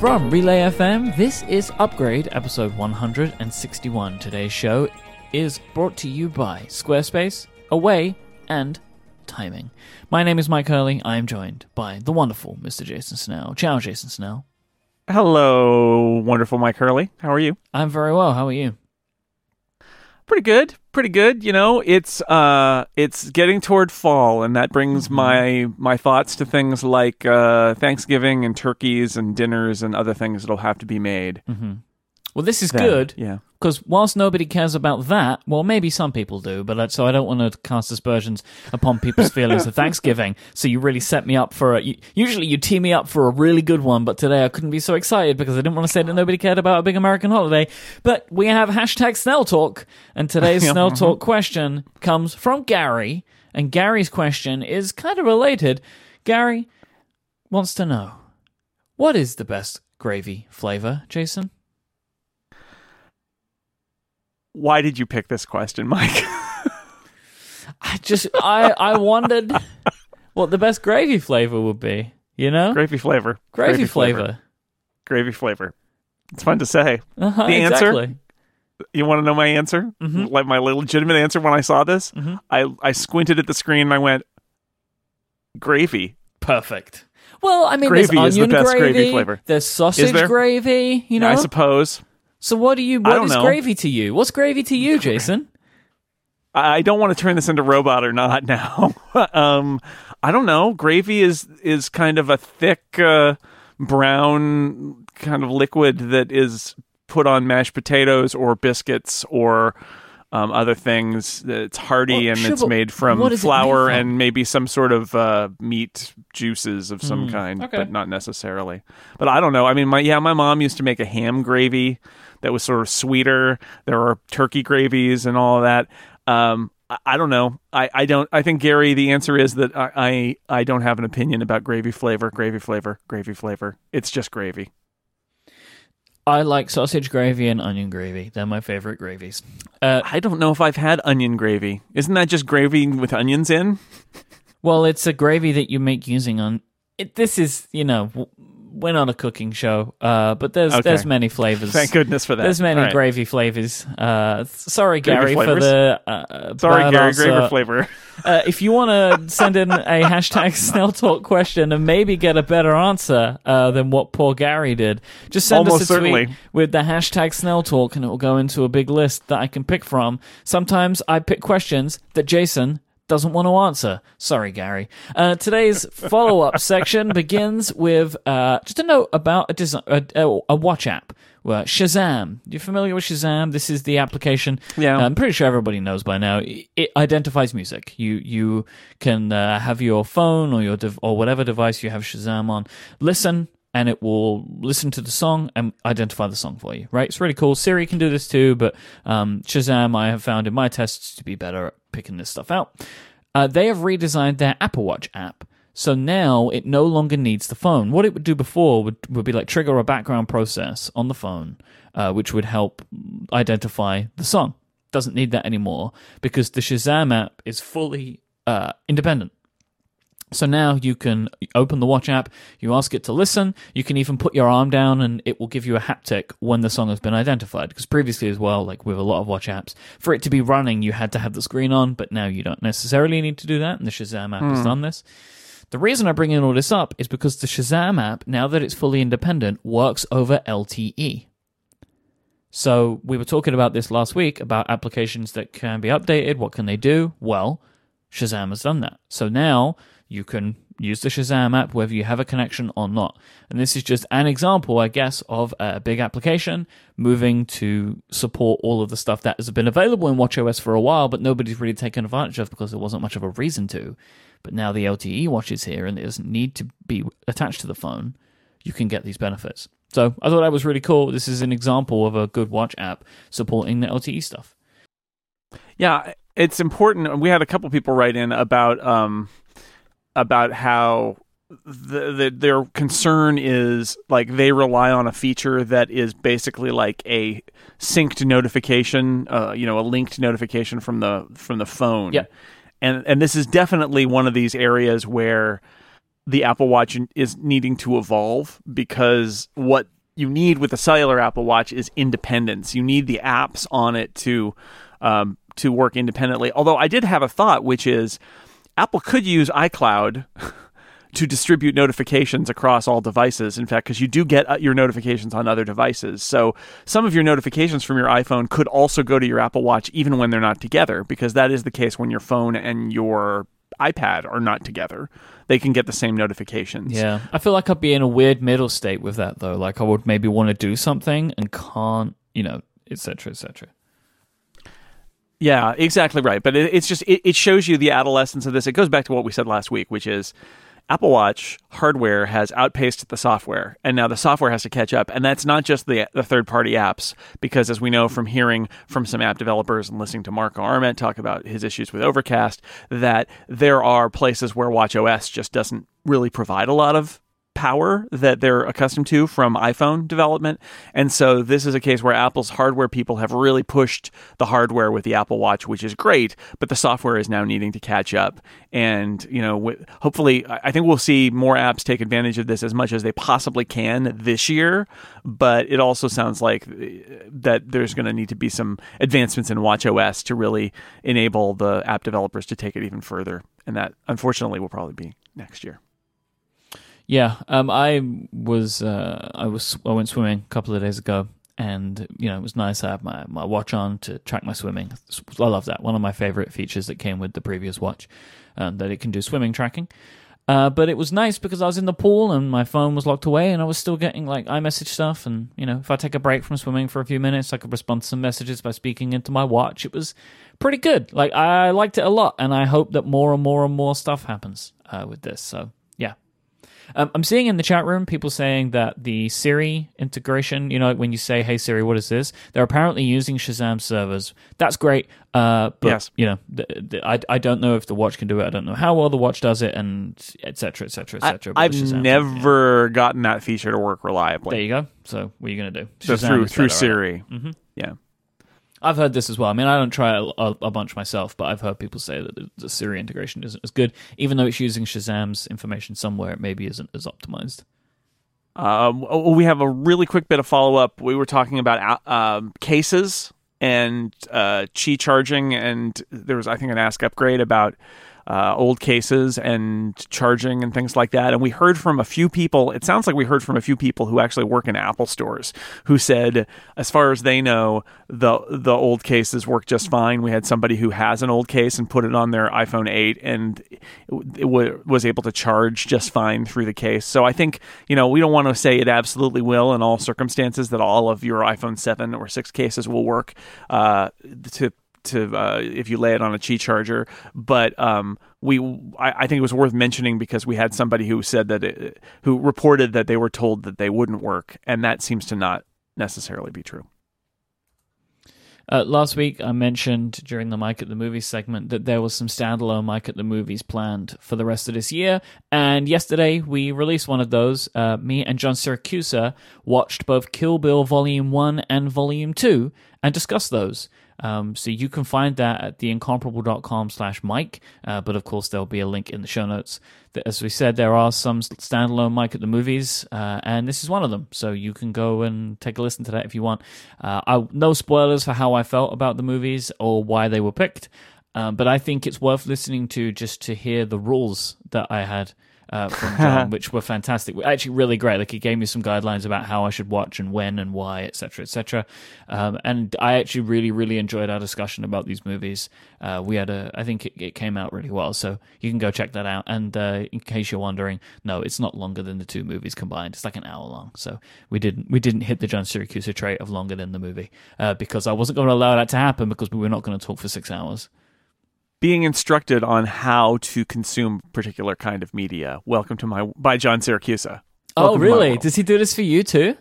From Relay FM, this is Upgrade, episode 161. Today's show is brought to you by Squarespace, Away, and Timing. My name is Myke Hurley. I am joined by the wonderful Mr. Jason Snell. Ciao, Jason Snell. Hello, wonderful Myke Hurley. How are you? I'm very well. How are you? Pretty good. Pretty good. You know, it's uh it's getting toward fall and that brings Mm-hmm. my my thoughts to things like uh Thanksgiving and turkeys and dinners and other things that'll have to be made. Well, this is good Yeah. because whilst nobody cares about that, well, maybe some people do, but so I don't want to cast aspersions upon people's feelings of Thanksgiving. So you really set me up for a. You, usually you tee me up for a really good one, but today I couldn't be so excited because I didn't want to say that nobody cared about a big American holiday. But we have hashtag Snell Talk, and today's Snell. Talk question comes from Gary, and Gary's question is kind of related. Gary wants to know what is the best gravy flavor, Jason? Why did you pick this question, Myke? I just I I wondered what the best gravy flavor would be. You know, Gravy flavor. gravy, flavor. Gravy flavor. It's fun to say. Uh-huh, The answer? exactly. You want to know my answer? Mhm. Like my legitimate answer when I saw this? Mhm. I I squinted at the screen and I went gravy. Perfect. Well, I mean, Gravy there's is the onion best gravy, gravy flavor. There's sausage there? gravy. You know. I suppose. So what do you? What don't know. gravy to you? What's gravy to you, Jason? I don't want to turn this into robot or not now. um, I don't know. Gravy is is kind of a thick uh, brown kind of liquid that is put on mashed potatoes or biscuits or um, other things. It's hearty Well, and sure, it's made from is it made flour from? and maybe some sort of uh, meat juices of some kind, okay. but not necessarily. But I don't know. I mean, my yeah, my mom used to make a ham gravy that was sort of sweeter. There were turkey gravies and all of that. Um, I, I don't know. I, I don't. I think Gary. The answer is that I, I I don't have an opinion about gravy flavor. Gravy flavor. Gravy flavor. It's just gravy. I like sausage gravy and onion gravy. They're my favorite gravies. Uh, I don't know if I've had onion gravy. Isn't that just gravy with onions in? well, it's a gravy that you make using on. It, this is, you know, w- we're not a cooking show, uh, but there's Okay. there's many flavors. Thank goodness for that. There's many right. gravy flavors. Uh, sorry, Gravy Gary, for the uh, Sorry, bad Gary. answer. Gravy flavor. Uh, if you want to send in a hashtag Snell Talk question and maybe get a better answer uh, than what poor Gary did, just send Almost us a tweet certainly. with the hashtag Snell Talk and it will go into a big list that I can pick from. Sometimes I pick questions that Jason doesn't want to answer. Sorry, Gary. Uh, today's follow up section begins with uh, just a note about a, design, a, a, watch app. Well, Shazam. You're familiar with Shazam? This is the application. Yeah. I'm pretty sure everybody knows by now. It it identifies music. You you can uh, have your phone or your dev- or whatever device you have Shazam on. Listen, and it will listen to the song and identify the song for you. Right? It's really cool. Siri can do this too, but um, Shazam I have found in my tests to be better at picking this stuff out. Uh, they have redesigned their Apple Watch app. So now it no longer needs the phone. What it would do before would, would be like trigger a background process on the phone, uh, which would help identify the song. Doesn't need that anymore because the Shazam app is fully uh, independent. So now you can open the watch app, you ask it to listen, you can even put your arm down and it will give you a haptic when the song has been identified. Because previously, as well, like with a lot of watch apps, for it to be running, you had to have the screen on, but now you don't necessarily need to do that, and the Shazam app has hmm. done this. The reason I bring in all this up is because the Shazam app, now that it's fully independent, works over LTE. So we were talking about this last week about applications that can be updated. What can they do? Well, Shazam has done that. So now you can use the Shazam app whether you have a connection or not. And this is just an example, I guess, of a big application moving to support all of the stuff that has been available in WatchOS for a while, but nobody's really taken advantage of because there wasn't much of a reason to. But now the LTE watch is here and it doesn't need to be attached to the phone. You can get these benefits. So I thought that was really cool. This is an example of a good watch app supporting the LTE stuff. Yeah, it's important. We had a couple people write in about um about how the, the their concern is like they rely on a feature that is basically like a synced notification, uh, you know, a linked notification from the from the phone. Yeah. and and this is definitely one of these areas where the Apple Watch is needing to evolve because what you need with a cellular Apple Watch is independence. You need the apps on it to um, to work independently. Although I did have a thought, which is Apple could use iCloud. to distribute notifications across all devices. In fact, because you do get uh, your notifications on other devices. So some of your notifications from your iPhone could also go to your Apple Watch even when they're not together, because that is the case when your phone and your iPad are not together. They can get the same notifications. Yeah. I feel like I'd be in a weird middle state with that, though. Like I would maybe want to do something and can't, you know, etc., etc. Yeah, exactly right. But it, it's just it, it shows you the adolescence of this. It goes back to what we said last week, which is Apple Watch hardware has outpaced the software, and now the software has to catch up. And that's not just the, the third party apps, because as we know from hearing from some app developers and listening to Marco Arment talk about his issues with Overcast, that there are places where Watch OS just doesn't really provide a lot of power that they're accustomed to from iPhone development. And so this is a case where Apple's hardware people have really pushed the hardware with the Apple Watch, which is great, but the software is now needing to catch up. And, you know, hopefully, I think we'll see more apps take advantage of this as much as they possibly can this year. But it also sounds like uh, that there's going to need to be some advancements in Watch OS to really enable the app developers to take it even further. And that, unfortunately, will probably be next year. Yeah, um, I was uh, I was I went swimming a couple of days ago, and you know it was nice. I had my, my watch on to track my swimming. I love that. One of my favorite features that came with the previous watch, um, that it can do swimming tracking. Uh, but it was nice because I was in the pool and my phone was locked away, and I was still getting like iMessage stuff. And you know, if I take a break from swimming for a few minutes, I could respond to some messages by speaking into my watch. It was pretty good. Like I liked it a lot, and I hope that more and more and more stuff happens uh, with this. So um, I'm seeing in the chat room people saying that the Siri integration, you know, when you say, "Hey Siri, what is this?" They're apparently using Shazam servers. That's great. Uh, but yes. you know, the, the, I I don't know if the watch can do it. I don't know how well the watch does it, and etc. etc. etc. I've never yeah. gotten that feature to work reliably. There you go. So what are you gonna do? So through through Siri. Right? Mm-hmm. Yeah. I've heard this as well. I mean, I don't try a, a, bunch myself, but I've heard people say that the, the, Siri integration isn't as good, even though it's using Shazam's information somewhere. It maybe isn't as optimized. Um, we have a really quick bit of follow up. We were talking about uh, cases and uh, Qi charging, and there was, I think, an Ask Upgrade about uh, old cases and charging and things like that. And we heard from a few people, it sounds like we heard from a few people who actually work in Apple stores who said, as far as they know, the, the old cases work just fine. We had somebody who has an old case and put it on their iPhone 8 and it, w- was able to charge just fine through the case. So I think, you know, we don't want to say it absolutely will in all circumstances that all of your iPhone 7 or 6 cases will work uh, to to uh, if you lay it on a Qi charger. But um, we, I, I, think it was worth mentioning because we had somebody who said that it, who reported that they were told that they wouldn't work, and that seems to not necessarily be true. Uh, last week, I mentioned during the Myke at the Movies segment that there was some standalone Myke at the Movies planned for the rest of this year. And yesterday, we released one of those. Uh, me and John Siracusa watched both Kill Bill Volume 1 and Volume 2 and discussed those. Um, so you can find that at theincomparable.com slash Myke. Uh, but of course, there'll be a link in the show notes. As we said, there are some standalone Myke at the movies, uh, and this is one of them. So you can go and take a listen to that if you want. Uh, I, no spoilers for how I felt about the movies or why they were picked. Um, but I think it's worth listening to just to hear the rules that I had uh, from John, which were fantastic. Actually, really great. Like he gave me some guidelines about how I should watch and when and why, etc., etc. Um, and I actually really, really enjoyed our discussion about these movies. Uh, we had a, I think it, it, came out really well, so you can go check that out. And uh, in case you're wondering, no, it's not longer than the two movies combined. It's like an hour long. So we didn't, we didn't hit the John Siracusa trait of longer than the movie uh, because I wasn't going to allow that to happen because we were not going to talk for six hours being instructed on how to consume particular kind of media. Welcome to my by John Siracusa. oh, really? Does he do this for you too?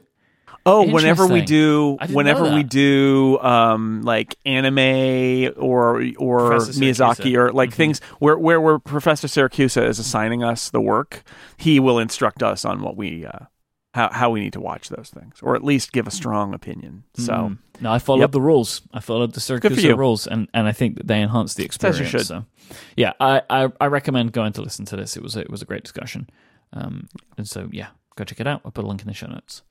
Oh, whenever we do, whenever we do, um, like anime or or Miyazaki or like mm-hmm. things where, where where Professor Siracusa is assigning us the work, he will instruct us on what we uh, how how we need to watch those things, or at least give a strong opinion. So mm. no, I followed yep. the rules. I followed the Siracusa rules, and, and I think that they enhance the experience. So yeah, I, I, I recommend going to listen to this. It was a, it was a great discussion. Um, and so, yeah, go check it out. I'll put a link in the show notes.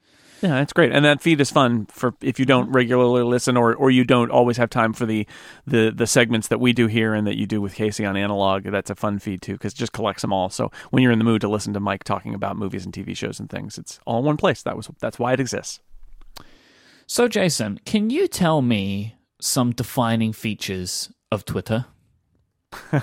Yeah, that's great, and that feed is fun for if you don't regularly listen, or or you don't always have time for the the the segments that we do here and that you do with Casey on Analog. That's a fun feed too because it just collects them all. So when you're in the mood to listen to Myke talking about movies and TV shows and things, it's all in one place. That was that's why it exists. So, Jason, can you tell me some defining features of Twitter?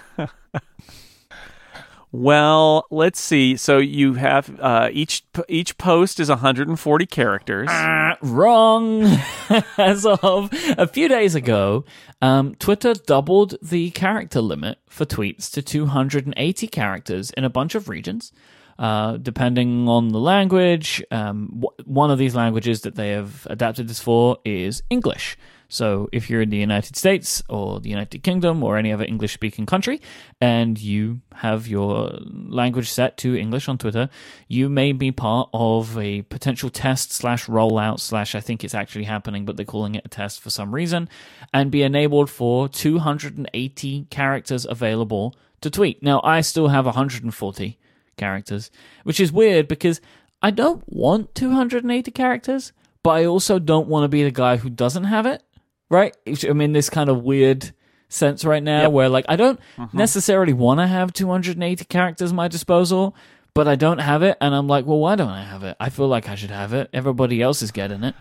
Well, let's see. So you have uh, each each post is 140 characters. Uh, wrong. As of a few days ago, um, Twitter doubled the character limit for tweets to 280 characters in a bunch of regions. Uh, depending on the language, um, one of these languages that they have adapted this for is English. So if you're in the United States or the United Kingdom or any other English speaking country and you have your language set to English on Twitter, you may be part of a potential test slash rollout slash I think it's actually happening, but they're calling it a test for some reason, and be enabled for 280 characters available to tweet. Now I still have 140 characters, which is weird because I don't want 280 characters, but I also don't want to be the guy who doesn't have it right? I'm in this kind of weird sense right now Yep. where like I don't uh-huh. necessarily want to have 280 characters at my disposal, but I don't have it, and I'm like, well, why don't I have it? I feel like I should have it. Everybody else is getting it,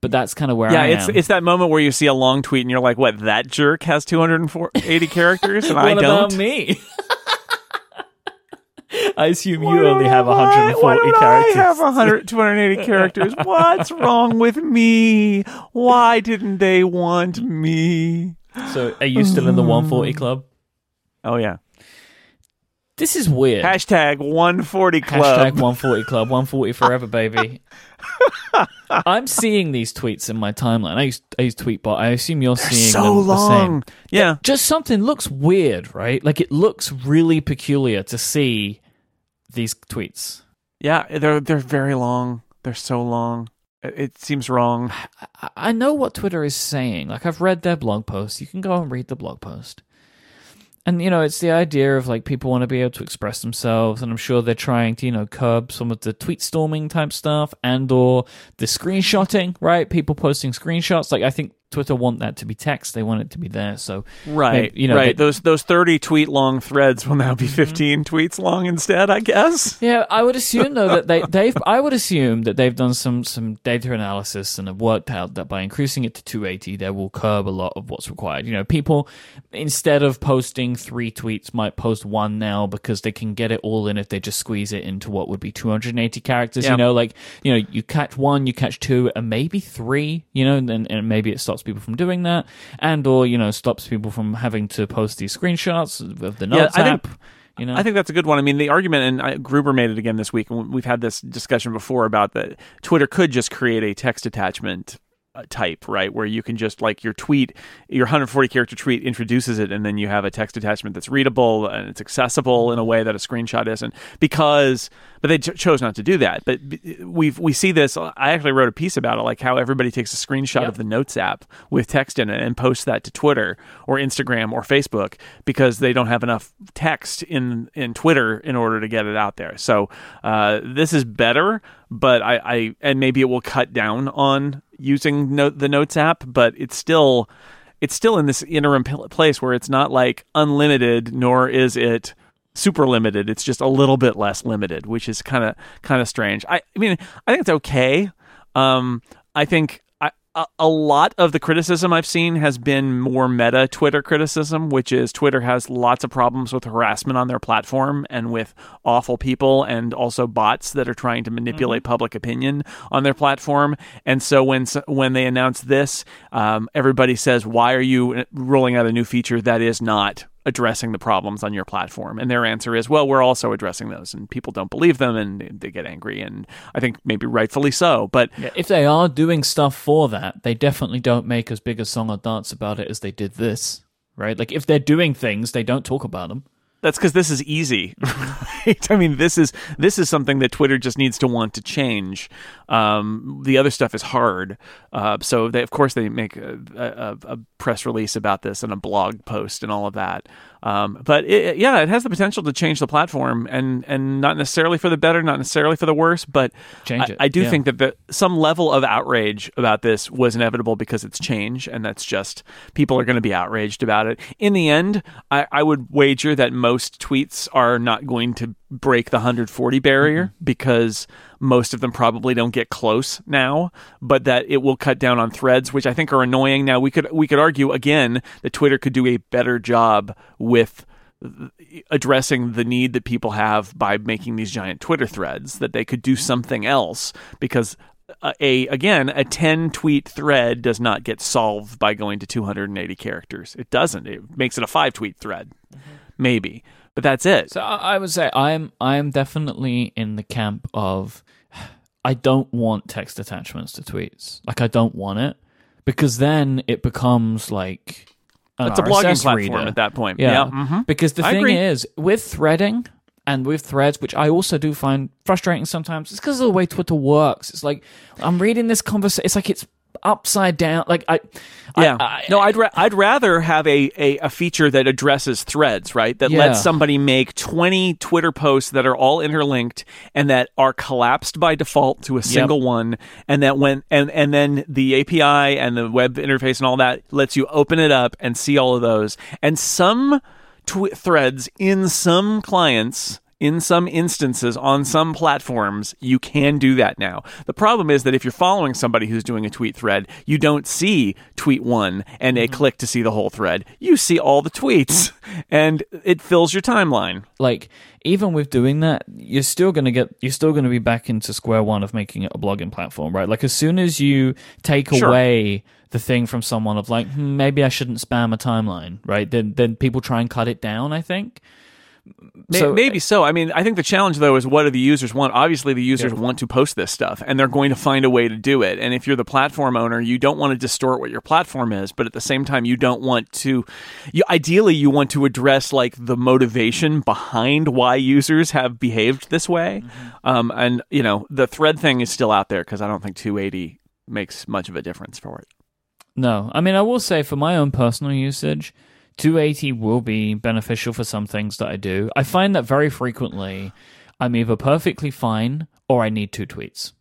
but that's kind of where Yeah, I it's am. it's that moment where you see a long tweet and you're like, "What? That jerk has 280 characters and I don't." about me? I assume Why you only have I- 140 why don't characters. I have 100, 280 characters. What's wrong with me? Why didn't they want me? so, are you still in the 140 mm. club? Oh yeah. This is weird. Hashtag 140 club. Hashtag 140 Club, 140 forever, baby. I'm seeing these tweets in my timeline. I use, I use Tweetbot. I assume you're seeing so them the same. long. Yeah. Just something looks weird, right? Like it looks really peculiar to see these tweets. Yeah, they're they're very long. They're so long. It, seems wrong. I, I know what Twitter is saying. Like I've read their blog post. You can go and read the blog post. And you know, it's the idea of like people want to be able to express themselves, and I'm sure they're trying to, you know, curb some of the tweet storming type stuff and or the screenshotting, right? People posting screenshots. Like I think Twitter want that to be text. They want it to be there. So Right. You know, right. they- those those 30 tweet long threads will now be mm-hmm. 15 tweets long instead, I guess. Yeah, I would assume though that they they've I would assume that they've done some some data analysis and have worked out that by increasing it to 280 they will curb a lot of what's required. You know, people instead of posting 3 tweets might post one now because they can get it all in if they just squeeze it into what would be 280 characters, Yeah. you know, like, you know, you catch one, you catch two and maybe 3, you know, and and maybe it stops people from doing that and or, you know, stops people from having to post these screenshots of the Yeah, notes I think- app. You know, I think that's a good one. I mean, the argument, and I, Gruber made it again this week, and we've had this discussion before about that Twitter could just create a text attachment uh, type, right? Where you can just like your tweet, your 140 character tweet introduces it, and then you have a text attachment that's readable and it's accessible in a way that a screenshot isn't. Because, but they ch- chose not to do that. But we've we see this. I actually wrote a piece about it, like how everybody takes a screenshot Yep. of the Notes app with text in it and posts that to Twitter or Instagram or Facebook because they don't have enough text in in Twitter in order to get it out there. So uh, this is better, but I, I and maybe it will cut down on using note, the Notes app, but it's still it's still in this interim place where it's not like unlimited, nor is it super limited. It's just a little bit less limited, which is kind of kind of strange. I, I mean, I think it's okay. Um, I think I, a, a lot of the criticism I've seen has been more meta Twitter criticism, which is Twitter has lots of problems with harassment on their platform and with awful people and also bots that are trying to manipulate public opinion on their platform. And so when when they announce this, um, everybody says, "Why are you rolling out a new feature that is not?" Addressing the problems on your platform and their answer is well we're also addressing those and people don't believe them and they get angry and i think maybe rightfully so but Yeah, if they are doing stuff for that, they definitely don't make as big a song or dance about it as they did this, right? Like if they're doing things, they don't talk about them. That's because this is easy. Right? I mean this is this is something that twitter just needs to want to change. Um, the other stuff is hard. Uh, so they of course they make a, a, a press release about this and a blog post and all of that Um, but it, yeah, it has the potential to change the platform, and and not necessarily for the better, not necessarily for the worse, but Change I, it, I do yeah. think that the, some level of outrage about this was inevitable because it's change, and that's just people are going to be outraged about it. In the end, I, I would wager that most tweets are not going to break the 140 barrier Mm-hmm. because most of them probably don't get close now, but that it will cut down on threads, which I think are annoying. Now we could we could argue again that Twitter could do a better job with addressing the need that people have by making these giant Twitter threads that they could do something else because a, a again a 10 tweet thread does not get solved by going to 280 characters. It doesn't. It makes it a 5 tweet thread. Maybe. But that's it. So I I would say I'm I'm definitely in the camp of I don't want text attachments to tweets. Like I don't want it because then it becomes like an it's a blogging RSS platform reader. at that point. Yeah. mhm. Because the I thing agree. is, with threading and with threads, which I also do find frustrating sometimes, it's because of the way Twitter works. It's like I'm reading this conversation. It's like it's upside down. Like I, I- Yeah. I, no, I'd ra- I'd rather have a, a, a feature that addresses threads, right? That Yeah. lets somebody make 20 Twitter posts that are all interlinked and that are collapsed by default to a single one and that when and and then the API and the web interface and all that lets you open it up and see all of those. And some tw- threads in some clients in some instances on some platforms you can do that now the problem is that if you're following somebody who's doing a tweet thread you don't see tweet one and a click to see the whole thread you see all the tweets and it fills your timeline like even with doing that, you're still gonna get you're still gonna be back into square one of making it a blogging platform, right? Like as soon as you take Sure. away the thing from someone of like hmm, maybe I shouldn't spam a timeline, right? Then then people try and cut it down. I think. So- maybe so. I mean, I think the challenge though is what do the users want? Obviously, the users want to post this stuff, and they're going to find a way to do it. And if you're the platform owner, you don't want to distort what your platform is, but at the same time, you don't want to. You ideally, you want to address like the motivation behind why users have behaved this way. Um, and you know, the thread thing is still out there because I don't think 280 makes much of a difference for it. No, I mean I will say for my own personal usage, 280 will be beneficial for some things that I do. I find that very frequently I'm either perfectly fine or I need two tweets.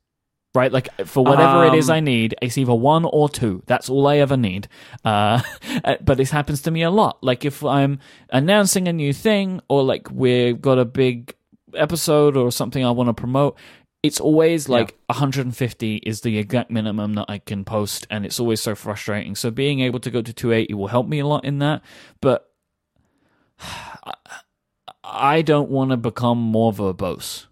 Right, like for whatever it is Um, I need, it's either one or two. That's all I ever need. Uh, but this happens to me a lot. Like if I'm announcing a new thing, or like we've got a big episode or something I want to promote, it's always like 150 is the exact minimum that I can post, and it's always so frustrating. So being able to go to 280 will help me a lot in that, but I don't want to become more verbose.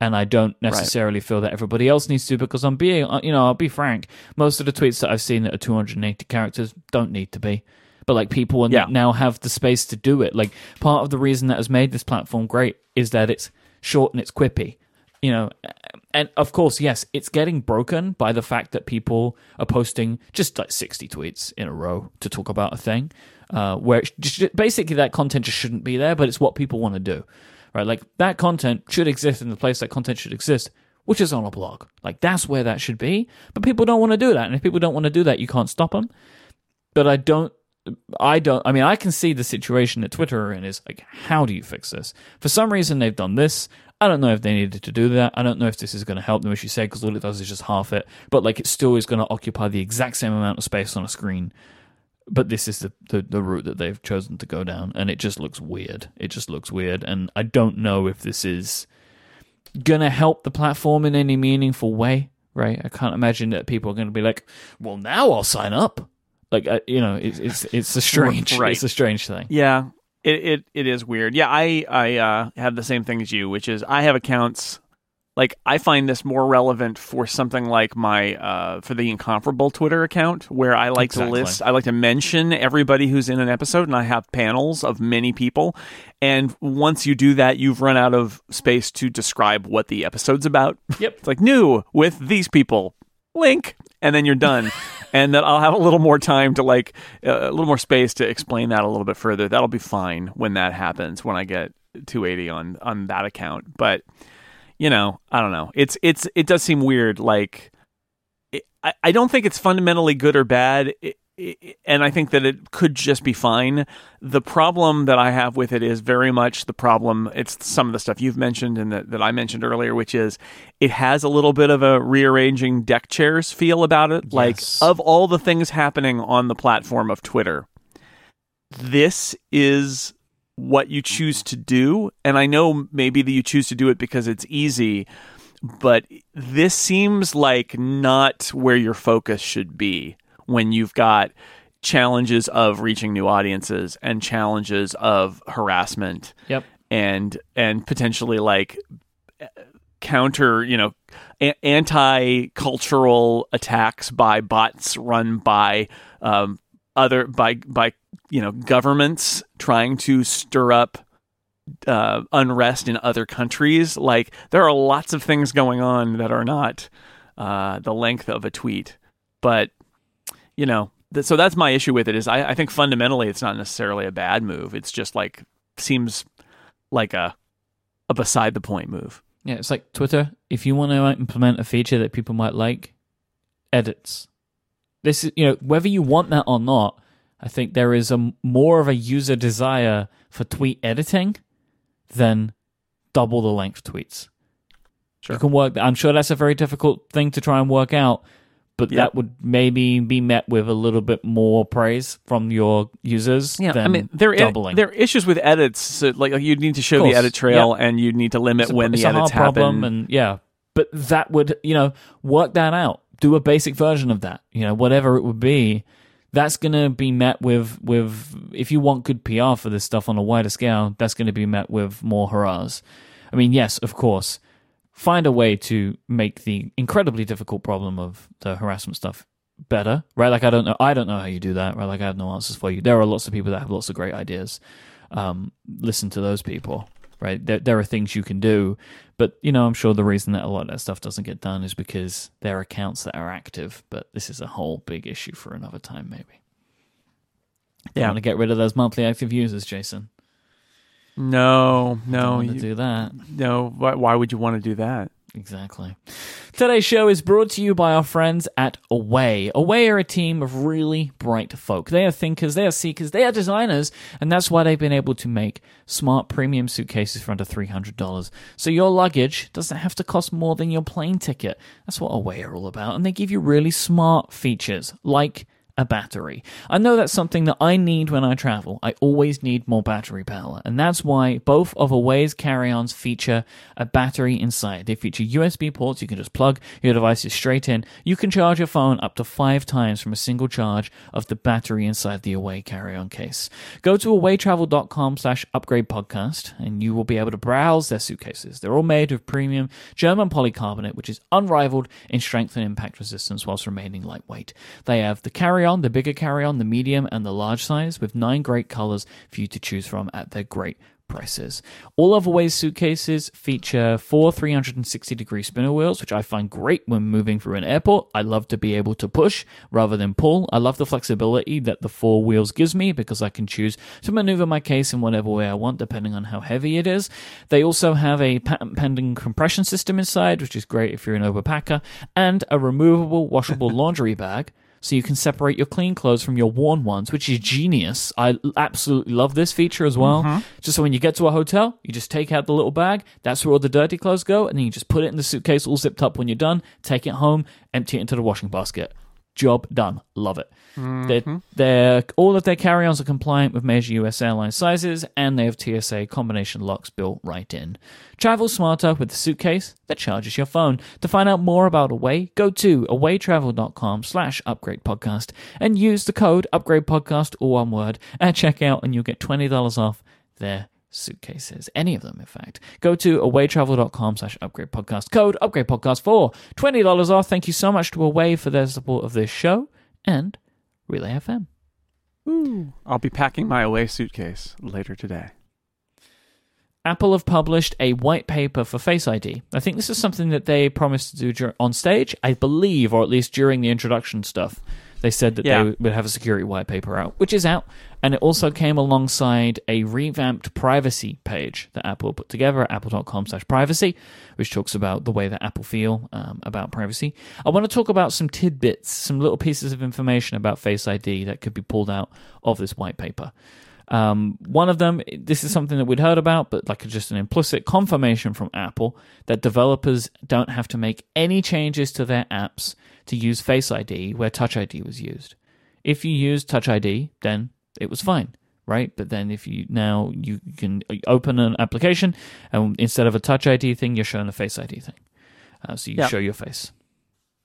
And I don't necessarily feel that everybody else needs to because I'm being, uh, you know, I'll be frank. Most of the tweets that I've seen that are 280 characters don't need to be. But like people Yeah. now have the space to do it. Like part of the reason that has made this platform great is that it's short and it's quippy you know and of course yes it's getting broken by the fact that people are posting just like 60 tweets in a row to talk about a thing uh, where just, basically that content just shouldn't be there but it's what people want to do right like that content should exist in the place that content should exist which is on a blog like that's where that should be but people don't want to do that and if people don't want to do that you can't stop them but I don't. I don't. I mean, I can see the situation that Twitter are in is like, how do you fix this? For some reason, they've done this. I don't know if they needed to do that. I don't know if this is going to help them, as you said, because all it does is just half it. But like, it still is going to occupy the exact same amount of space on a screen. But this is the, the the route that they've chosen to go down, and it just looks weird. It just looks weird, and I don't know if this is gonna help the platform in any meaningful way. Right? I can't imagine that people are going to be like, "Well, now I'll sign up." Like uh, you know, it's it's it's a strange, Right. it's a strange thing. Yeah, it it, it is weird. Yeah, I I uh, have the same thing as you, which is I have accounts. Like I find this more relevant for something like my uh, for the incomparable Twitter account, where I like Exactly. to list, I like to mention everybody who's in an episode, and I have panels of many people. And once you do that, you've run out of space to describe what the episode's about. Yep. it's like new with these people, link, and then you're done. and that I'll have a little more time to like uh, a little more space to explain that a little bit further. That'll be fine when that happens when I get 280 on on that account. But you know, I don't know. It's it's it does seem weird. Like it, I I don't think it's fundamentally good or bad. It, and I think that it could just be fine. The problem that I have with it is very much the problem. It's some of the stuff you've mentioned and that, that I mentioned earlier, which is it has a little bit of a rearranging deck chairs feel about it. Like, of all the things happening on the platform of Twitter, this is what you choose to do. And I know maybe that you choose to do it because it's easy, but this seems like not where your focus should be when you've got challenges of reaching new audiences and challenges of harassment Yep. and and potentially like counter you know a- anti-cultural attacks by bots run by um, other by by you know governments trying to stir up uh, unrest in other countries like there are lots of things going on that are not uh, the length of a tweet but you know th- so that's my issue with it is I, I think fundamentally it's not necessarily a bad move it's just like seems like a a beside the point move Yeah, it's like Twitter. If you want to implement a feature that people might like, edits. This is, you know, whether you want that or not, I think there is a more of a user desire for tweet editing than double the length tweets. Sure. You can work. I'm sure that's a very difficult thing to try and work out, but Yeah. that would maybe be met with a little bit more praise from your users. Yeah, than I mean there doubling. there are issues with edits. So like, like you'd need to show the edit trail, and you'd need to limit a, when the edits happen. and yeah, but that would you know work that out. Do a basic version of that. You know, whatever it would be. That's going to be met with with if you want good PR for this stuff on a wider scale. That's going to be met with more hurrahs. I mean, yes, of course, find a way to make the incredibly difficult problem of the harassment stuff better, right? Like I don't know, I don't know how you do that, right? Like I have no answers for you. There are lots of people that have lots of great ideas. Um, listen to those people, right? There, there are things you can do, but you know, I'm sure the reason that a lot of that stuff doesn't get done is because there are accounts that are active. But this is a whole big issue for another time, maybe. You Yeah. want to get rid of those monthly active users, Jason? No, no, to you- do that. no. Why, why would you want to do that? Exactly. Today's show is brought to you by our friends at Away. Away are a team of really bright folk. They are thinkers, they are seekers, they are designers, and that's why they've been able to make smart premium suitcases for under $300. So your luggage doesn't have to cost more than your plane ticket. That's what Away are all about. And they give you really smart features like a battery. I know that's something that I need when I travel. I always need more battery power, and that's why both of Away's carry-ons feature a battery inside. They feature USB ports you can just plug your devices straight in. You can charge your phone up to five times from a single charge of the battery inside the Away carry-on case. Go to awaytravel.com slash upgrade podcast, and you will be able to browse their suitcases. They're all made of premium German polycarbonate, which is unrivaled in strength and impact resistance whilst remaining lightweight. They have the carry on, the bigger carry on, the medium, and the large size with nine great colors for you to choose from at their great prices. All of Away's suitcases feature four 360 degree spinner wheels, which I find great when moving through an airport. I love to be able to push rather than pull. I love the flexibility that the four wheels gives me because I can choose to maneuver my case in whatever way I want, depending on how heavy it is. They also have a patent pending compression system inside, which is great if you're an overpacker, and a removable washable laundry bag so you can separate your clean clothes from your worn ones, which is genius. I absolutely love this feature as well. Mm-hmm. Just so when you get to a hotel, you just take out the little bag, that's where all the dirty clothes go, and then you just put it in the suitcase all zipped up when you're done, take it home, empty it into the washing basket. Job done. Love it. Mm-hmm. They're, they're, all of their carry ons are compliant with major US airline sizes, and they have TSA combination locks built right in. Travel smarter with the suitcase that charges your phone. To find out more about Away, go to awaytravel.com slash upgrade podcast and use the code upgrade podcast, all one word, at checkout, and you'll get $20 off their suitcases. Any of them, in fact. Go to awaytravel.com slash upgrade podcast. Code upgrade podcast for $20 off. Thank you so much to Away for their support of this show and Relay FM. Ooh. I'll be packing my away suitcase later today. Apple have published a white paper for Face ID. I think this is something that they promised to do on stage, I believe, or at least during the introduction stuff. They said that Yeah. they would have a security white paper out, which is out, and it also came alongside a revamped privacy page that Apple put together at apple.com/privacy, which talks about the way that Apple feel um, about privacy. I want to talk about some tidbits, some little pieces of information about Face ID that could be pulled out of this white paper. Um, one of them, this is something that we'd heard about, but like just an implicit confirmation from Apple that developers don't have to make any changes to their apps to use Face ID where Touch ID was used. If you use Touch ID, then it was fine, right? But then if you now you can open an application and instead of a Touch ID thing, you're showing a Face ID thing. Uh, so you Yeah. show your face.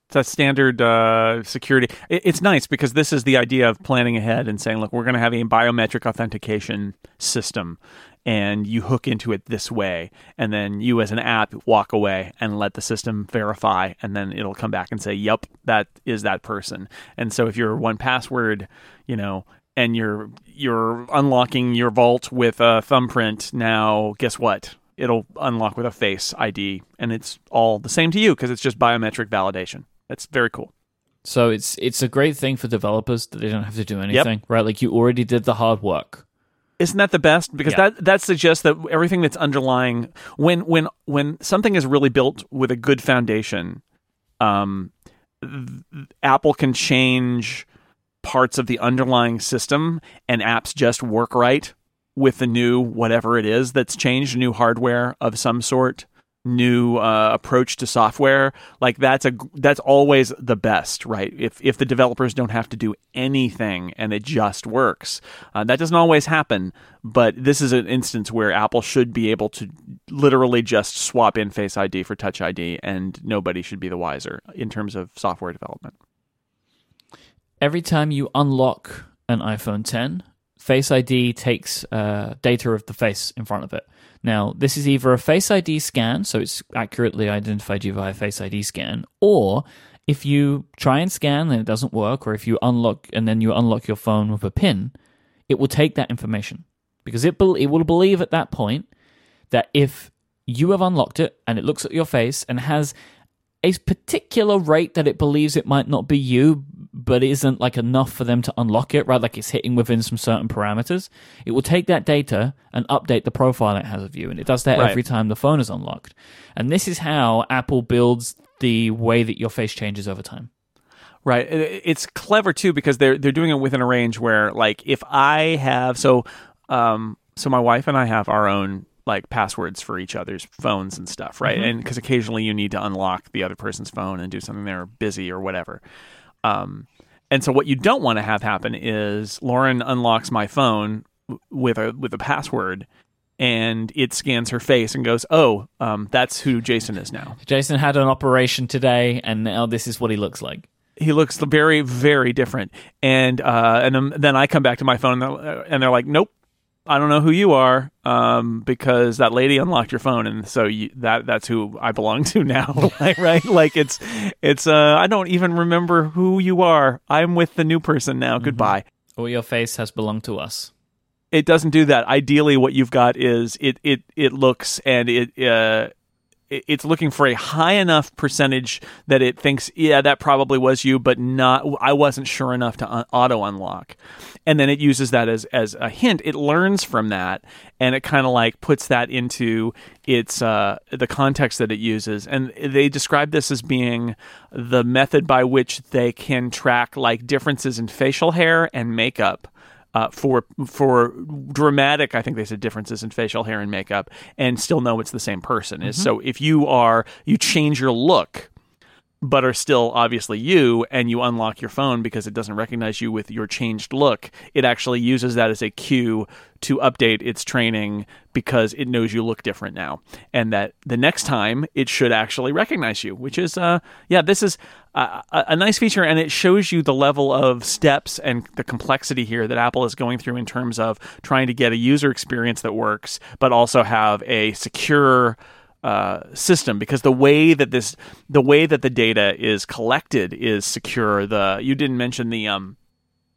It's that standard uh, security. It, it's nice because this is the idea of planning ahead and saying, look, we're going to have a biometric authentication system, and you hook into it this way, and then you as an app walk away and let the system verify, and then it'll come back and say, yep, that is that person. And so if you're 1Password, you know. And you're you're unlocking your vault with a thumbprint. Now, guess what? It'll unlock with a face ID, and it's all the same to you because it's just biometric validation. That's very cool. So it's it's a great thing for developers that they don't have to do anything, right? Like you already did the hard work. Isn't that the best? Because Yeah. that that suggests that everything that's underlying when when when something is really built with a good foundation, um, th- Apple can change parts of the underlying system, and apps just work right with the new whatever it is that's changed, new hardware of some sort, new uh, approach to software. Like that's a that's always the best, right? If if the developers don't have to do anything and it just works, uh, that doesn't always happen. But this is an instance where Apple should be able to literally just swap in Face ID for Touch ID, and nobody should be the wiser in terms of software development. Every time you unlock an iPhone 10, Face ID takes uh, data of the face in front of it. Now, this is either a Face ID scan, so it's accurately identified you via Face ID scan, or if you try and scan and it doesn't work, or if you unlock and then you unlock your phone with a PIN, it will take that information. Because it bel it will believe at that point that if you have unlocked it and it looks at your face and has a particular rate that it believes it might not be you, but isn't like enough for them to unlock it, right? Like it's hitting within some certain parameters. It will take that data and update the profile it has of you. And it does that Right. every time the phone is unlocked. And this is how Apple builds the way that your face changes over time. Right. It's clever too because they're they're doing it within a range where like if I have so um so my wife and I have our own like passwords for each other's phones and stuff, right? And because occasionally you need to unlock the other person's phone and do something they're busy or whatever. Um, and so what you don't want to have happen is Lauren unlocks my phone with a with a password, and it scans her face and goes, "Oh, um, that's who Jason is now." Jason had an operation today, and now this is what he looks like. he looks very very different and uh and then, then i come back to my phone and they're, and they're like nope i don't know who you are um because that lady unlocked your phone and so you, that that's who i belong to now like, right? Like it's it's uh i don't even remember who you are. I'm with the new person now. Goodbye. Or your face has belonged to us. it doesn't do that. Ideally, what you've got is it it it looks and it uh, it- it's looking for a high enough percentage that it thinks, yeah, that probably was you, but not. I wasn't sure enough to un- auto unlock, and then it uses that as as a hint. It learns from that, and it kind of like puts that into its uh, the context that it uses. And they describe this as being the method by which they can track like differences in facial hair and makeup uh, for for dramatic, I think they said differences in facial hair and makeup, and still know it's the same person. Is so if you are you change your look, but are still obviously you, and you unlock your phone because it doesn't recognize you with your changed look, it actually uses that as a cue to update its training because it knows you look different now, and that the next time it should actually recognize you. Which is, uh, yeah, this is a, a a nice feature, and it shows you the level of steps and the complexity here that Apple is going through in terms of trying to get a user experience that works, but also have a secure uh, system because the way that this the way that the data is collected is secure. The you didn't mention the um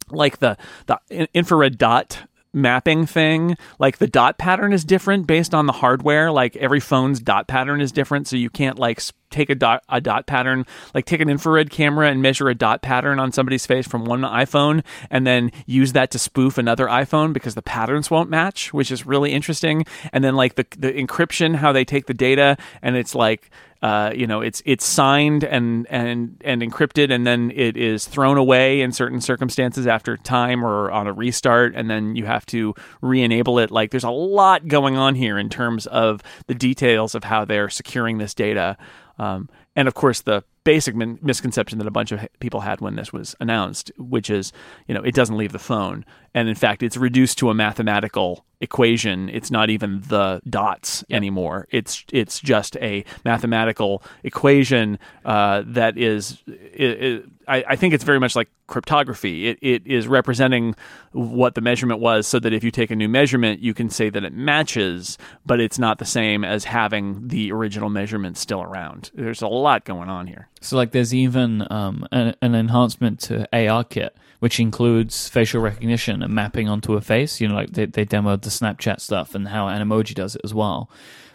like the the infrared dot mapping thing like the dot pattern is different based on the hardware like every phone's dot pattern is different so you can't like s- take a dot a dot pattern, like take an infrared camera and measure a dot pattern on somebody's face from one iPhone, and then use that to spoof another iPhone because the patterns won't match, which is really interesting. And then like the the encryption, how they take the data, and it's like uh, you know, it's it's signed and and and encrypted, and then it is thrown away in certain circumstances after time or on a restart, and then you have to re-enable it. Like, there's a lot going on here in terms of the details of how they're securing this data, um, and of course the basic min- misconception that a bunch of people had when this was announced, which is, you know, it doesn't leave the phone, and in fact, it's reduced to a mathematical equation. It's not even the dots yep. anymore. It's it's just a mathematical equation uh, that is. It, it, I, I, think it's very much like cryptography. It, it is representing what the measurement was, so that if you take a new measurement, you can say that it matches, but it's not the same as having the original measurement still around. There's a lot going on here. So, like, there's even um, an, an enhancement to ARKit which includes facial recognition and mapping onto a face. You know, like they, they demoed the Snapchat stuff and how Animoji does it as well.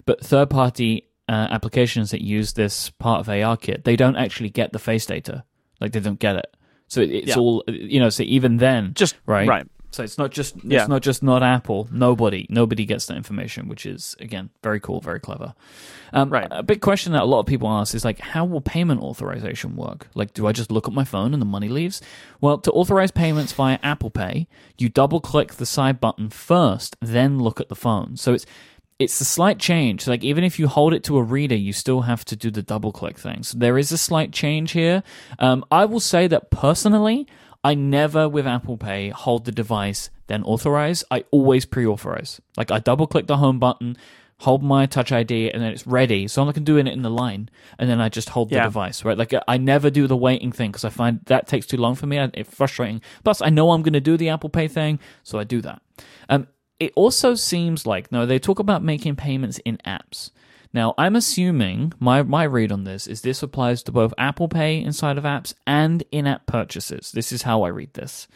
But third party uh, applications that use this part of ARKit, they don't actually get the face data. Like they don't get it. So it, it's yeah. all, you know, so even then, just right. Right. So it's not just yeah. it's not just not Apple. Nobody nobody gets that information, which is again very cool, very clever. Um, right. A big question that a lot of people ask is like, how will payment authorization work? Like, do I just look at my phone and the money leaves? Well, to authorize payments via Apple Pay, you double click the side button first, then look at the phone. So it's it's a slight change. Like even if you hold it to a reader, you still have to do the double click thing. So there is a slight change here. Um, I will say that personally, I never with Apple Pay hold the device, then authorize. I always pre authorize. Like I double click the home button, hold my touch ID, and then it's ready. So I'm like doing it in the line, and then I just hold yeah. the device, right? Like I never do the waiting thing because I find that takes too long for me. It's frustrating. Plus, I know I'm going to do the Apple Pay thing, so I do that. Um, it also seems like, no, they talk about making payments in apps. Now, I'm assuming my, my read on this is this applies to both Apple Pay inside of apps and in app purchases. This is how I read this.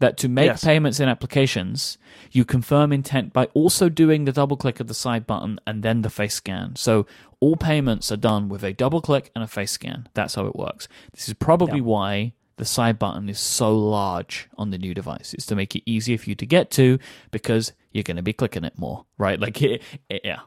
That to make yes. payments in applications, you confirm intent by also doing the double click of the side button and then the face scan. So all payments are done with a double click and a face scan. That's how it works. This is probably yeah. why the side button is so large on the new device. It's to make it easier for you to get to because you're going to be clicking it more, right? Like, it, it, yeah,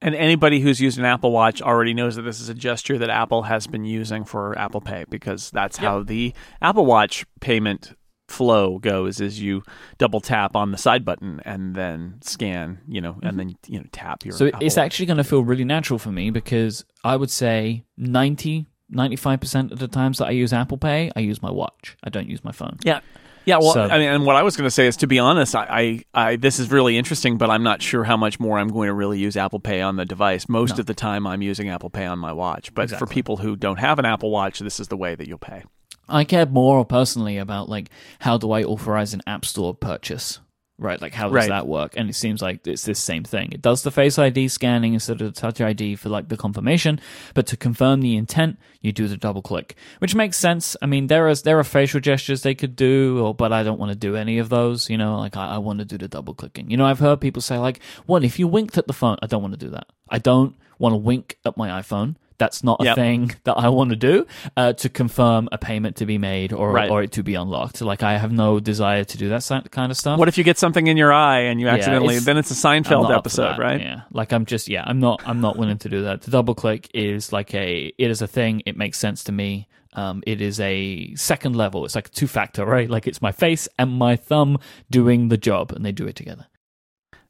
and anybody who's used an Apple Watch already knows that this is a gesture that Apple has been using for Apple Pay because that's yep. how the Apple Watch payment flow goes is you double tap on the side button and then scan, you know, mm-hmm. and then you know tap your So Apple it's actually going to feel really natural for me because I would say 90 95% of the times that I use Apple Pay, I use my watch. I don't use my phone. Yeah. Yeah, well, so, I mean, and what I was going to say is, to be honest, I, I, I, this is really interesting, but I'm not sure how much more I'm going to really use Apple Pay on the device. Most no. of the time, I'm using Apple Pay on my watch. But exactly. for people who don't have an Apple Watch, this is the way that you'll pay. I care more personally about like how do I authorize an App Store purchase right? Like, how does right. that work? And it seems like it's this same thing. It does the Face ID scanning instead of the Touch ID for like the confirmation, but to confirm the intent, you do the double click, which makes sense. I mean, there is there are facial gestures they could do, or but I don't want to do any of those. You know, like I, I want to do the double clicking. You know, I've heard people say like, "What if you winked at the phone?" I don't want to do that. I don't want to wink at my iPhone. That's not a yep. thing that I want to do uh, to confirm a payment to be made or right. or it to be unlocked. Like I have no desire to do that kind of stuff. What if you get something in your eye and you accidentally? Yeah, then it's a Seinfeld episode, right? Yeah. Like I'm just yeah, I'm not I'm not willing to do that. The double click is like a it is a thing. It makes sense to me. Um, it is a second level. It's like a two factor, right? Like it's my face and my thumb doing the job, and they do it together.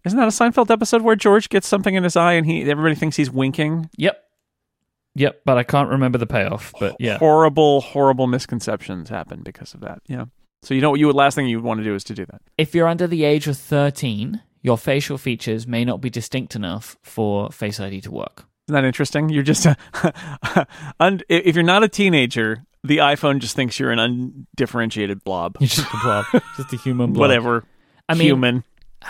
Isn't that a Seinfeld episode where George gets something in his eye and he everybody thinks he's winking? Yep. Yep, but I can't remember the payoff. But yeah, horrible, horrible misconceptions happen because of that. Yeah. So you know, what you would last thing you would want to do is to do that. If you're under the age of 13, your facial features may not be distinct enough for Face ID to work. Isn't that interesting? You're just a, if you're not a teenager, the iPhone just thinks you're an undifferentiated blob. You're just a blob, just a human blob. Whatever. I mean, human.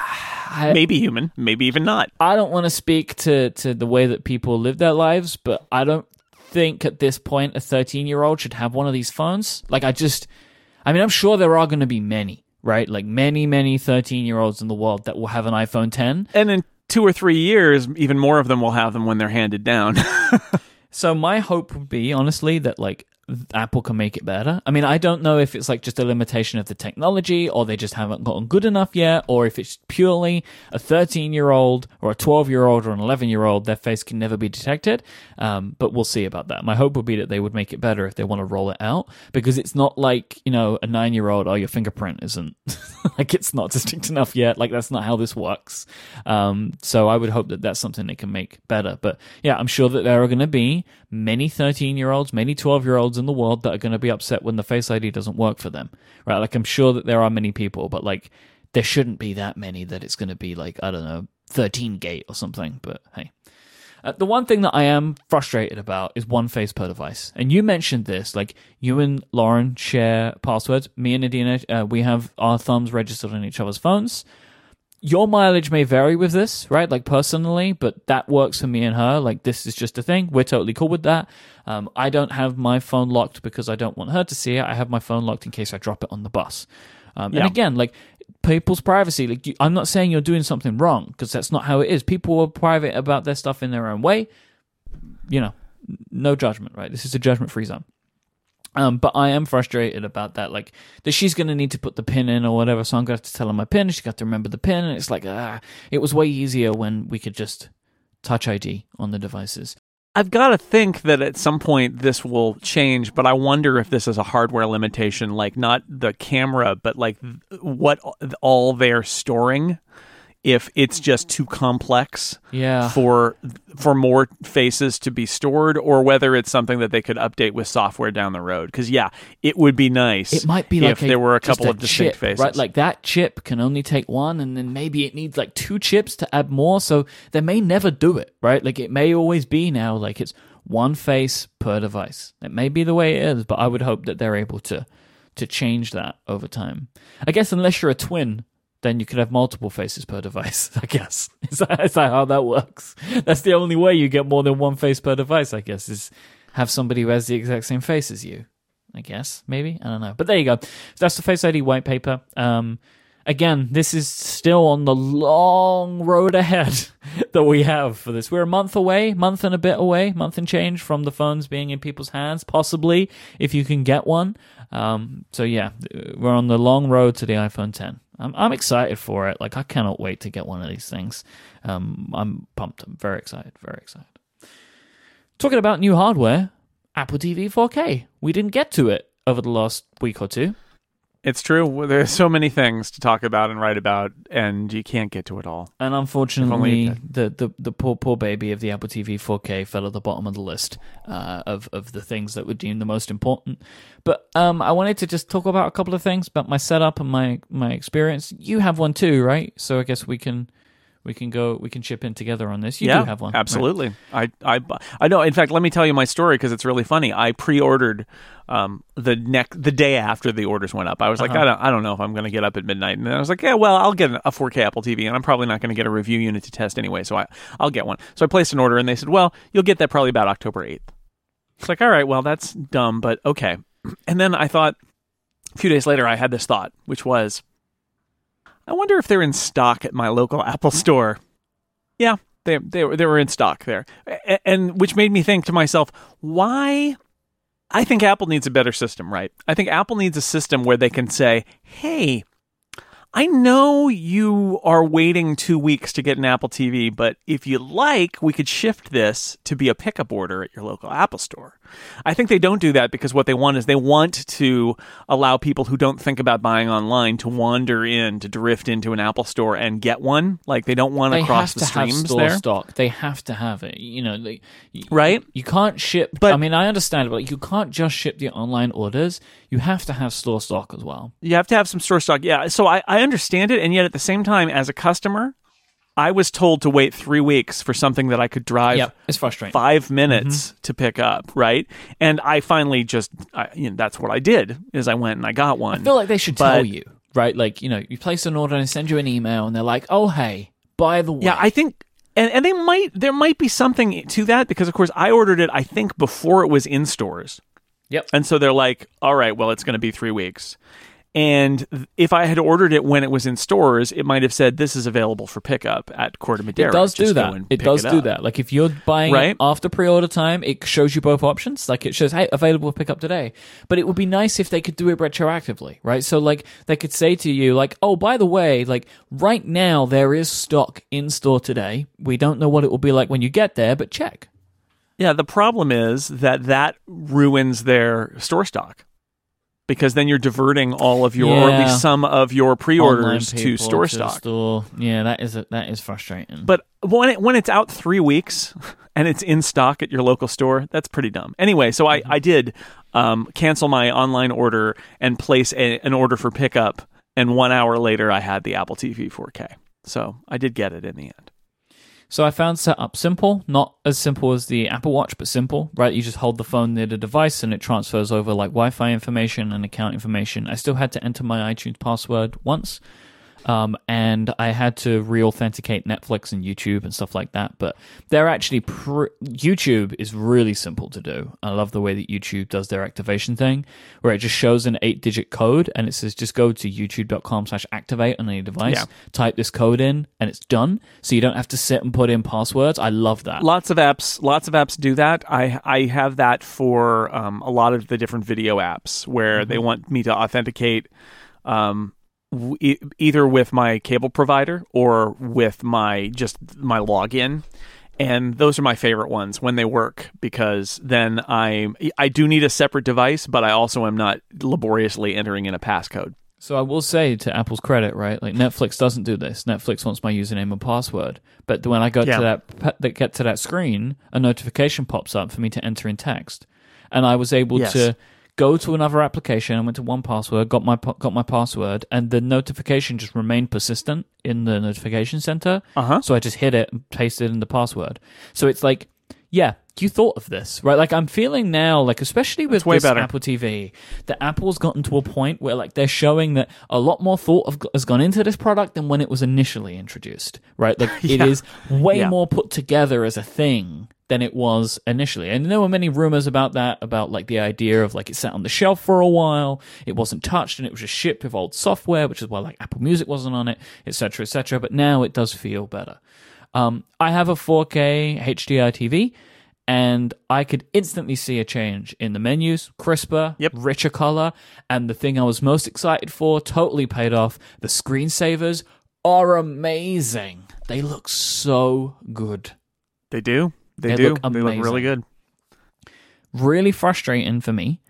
I, maybe human, maybe even not. I don't want to speak to, to the way that people live their lives, but I don't think at this point a 13 year old should have one of these phones. Like, I just, I mean, I'm sure there are going to be many, right? Like, many, many 13 year olds in the world that will have an iPhone 10. And in two or three years, even more of them will have them when they're handed down. So my hope would be, honestly, that like Apple can make it better. I mean, I don't know if it's like just a limitation of the technology or they just haven't gotten good enough yet, or if it's purely a 13 year old or a 12 year old or an 11 year old, their face can never be detected. Um, but we'll see about that. My hope would be that they would make it better if they want to roll it out because it's not like, you know, a nine year old, oh, your fingerprint isn't like it's not distinct enough yet. Like that's not how this works. Um, so I would hope that that's something they can make better. But yeah, I'm sure that there are going to be many 13 year olds, many 12 year olds in the world that are going to be upset when the Face ID doesn't work for them, right? Like I'm sure that there are many people, but like there shouldn't be that many that it's going to be like I don't know 13 gate or something. But hey. Uh, the one thing that I am frustrated about is one face per device. And you mentioned this, like you and Lauren share passwords. Me and Adina, uh, we have our thumbs registered on each other's phones your mileage may vary with this, right? Like personally, but that works for me and her. Like this is just a thing. We're totally cool with that. Um, I don't have my phone locked because I don't want her to see it. I have my phone locked in case I drop it on the bus. Um, Yeah. And again, like people's privacy. Like you, I'm not saying you're doing something wrong because that's not how it is. People are private about their stuff in their own way. You know, no judgment, right? This is a judgment-free zone. Um, but I am frustrated about that. Like that she's to need to put the pin in or whatever. So I'm to have to tell her my pin. She's got to remember the pin. And it's like, ah, it was way easier when we could just touch ID on the devices. I've got to think that at some point this will change, but I wonder if this is a hardware limitation, like not the camera, but like what all they're storing. If it's just too complex Yeah. for for more faces to be stored, or whether it's something that they could update with software down the road. Because yeah, it would be nice. It might be like if a- there were a couple of distinct chip, faces. right? Like that chip can only take one, and then maybe it needs like two chips to add more. So they may never do it, right? Like it may always be now like it's one face per device. It may be the way it is, but I would hope that they're able to to change that over time. I guess unless you're a twin. Then you could have multiple faces per device, I guess. Is that, is that how that works? That's the only way you get more than one face per device, I guess, is have somebody who has the exact same face as you. I guess maybe I don't know, but there you go. That's the Face ID white paper. Um, again, this is still on the long road ahead that we have for this. We're a month away, month and a bit away, month and change from the phones being in people's hands, possibly if you can get one. Um, so yeah, we're on the long road to the iPhone 10. I'm, I'm excited for it. Like I cannot wait to get one of these things. Um, I'm pumped. I'm very excited. Very excited. Talking about new hardware, Apple TV 4K. We didn't get to it over the last week or two. It's true. There's so many things to talk about and write about, and you can't get to it all. And unfortunately, the, the the poor poor baby of the Apple TV 4K fell at the bottom of the list uh, of of the things that were deemed the most important. But um, I wanted to just talk about a couple of things about my setup and my my experience. You have one too, right? So I guess we can we can go we can chip in together on this. You yeah, do have one, right? Absolutely. I, I, I know. In fact, let me tell you my story because it's really funny. I pre-ordered um, the next the day after the orders went up. I was like, Uh-huh. I don't, I don't know if I'm going to get up at midnight, and then I was like, yeah, well, I'll get a 4K Apple TV, and I'm probably not going to get a review unit to test anyway, so I, I'll get one. So I placed an order, and they said, well, you'll get that probably about October 8th. It's like, all right, well, that's dumb, but okay. And then I thought, a few days later, I had this thought, which was, I wonder if they're in stock at my local Apple hmm. store. Yeah, they they were they were in stock there, A- and which made me think to myself, why? I think Apple needs a better system, right? I think Apple needs a system where they can say, "Hey, I know you are waiting two weeks to get an Apple TV, but if you like, we could shift this to be a pickup order at your local Apple store. I think they don't do that because what they want is they want to allow people who don't think about buying online to wander in, to drift into an Apple store and get one. Like they don't want to cross the to streams store there. stock. They have to have it. You know, like, y- Right? You can't ship. But- I mean, I understand, it, but like, you can't just ship the online orders. You have to have store stock as well. You have to have some store stock. Yeah. So I, I understand it. And yet at the same time, as a customer, I was told to wait three weeks for something that I could drive Yep, it's frustrating. five minutes Mm-hmm. to pick up, right? And I finally just, I, you know, that's what I did is I went and I got one. I feel like they should But- tell you, right? Like, you know, you place an order and they send you an email, and they're like, "Oh, hey, by the way, yeah, I think, and, and they might, there might be something to that because, of course, I ordered it, I think, before it was in stores. Yep. And so they're like, all right, well, it's going to be three weeks. And if I had ordered it when it was in stores, it might have said this is available for pickup at Corte Madera. It does Just do that. It does do that. Like if you're buying Right? it after pre-order time, it shows you both options. Like it shows, hey, available pick up today. But it would be nice if they could do it retroactively, right? So like they could say to you, like, oh, by the way, like right now there is stock in store today. We don't know what it will be like when you get there, but check. Yeah, the problem is that that ruins their store stock. Because then you're diverting all of your, or at least some of your pre-orders to store to stock. Store. Yeah, that is a, that is frustrating. But when it when it's out three weeks and it's in stock at your local store, that's pretty dumb. Anyway, so I I did um, cancel my online order and place a, an order for pickup, and one hour later I had the Apple TV 4K. So I did get it in the end. So I found setup simple, not as simple as the Apple Watch, but simple, right? You just hold the phone near the device and it transfers over like Wi-Fi information and account information. I still had to enter my iTunes password once. Um, and I had to re-authenticate Netflix and YouTube and stuff like that. But they're actually pr- YouTube is really simple to do. I love the way that YouTube does their activation thing, where it just shows an eight-digit code and it says just go to YouTube.com/activate on any device, Yeah. type this code in, and it's done. So you don't have to sit and put in passwords. I love that. Lots of apps, lots of apps do that. I I have that for um, a lot of the different video apps where they want me to authenticate. Um, w- e- either with my cable provider or with my just my login and those are my favorite ones when they work because then I I do need a separate device but I also am not laboriously entering in a passcode. So I will say to Apple's credit, right? Like Netflix doesn't do this. Netflix wants my username and password. But when I go Yeah. to that that get to that screen, a notification pops up for me to enter in text, and I was able Yes. to go to another application. I went to 1Password, got my got my password, and the notification just remained persistent in the notification center. Uh-huh. So I just hit it and pasted in the password. So it's like, yeah, you thought of this, right? Like I'm feeling now, like especially with this better. Apple TV, that Apple's gotten to a point where like they're showing that a lot more thought of, has gone into this product than when it was initially introduced, right? Like it Yeah. is way Yeah. more put together as a thing than it was initially. And there were many rumors about that, about like the idea of like it sat on the shelf for a while, it wasn't touched, and it was just shipped with old software, which is why like Apple Music wasn't on it, etc., etc. But now it does feel better. Um, I have a 4K HDR TV, and I could instantly see a change in the menus, crisper, Yep. richer color, and the thing I was most excited for totally paid off. The screensavers are amazing. They look so good. They do. They, They do. look they look really good. Really frustrating for me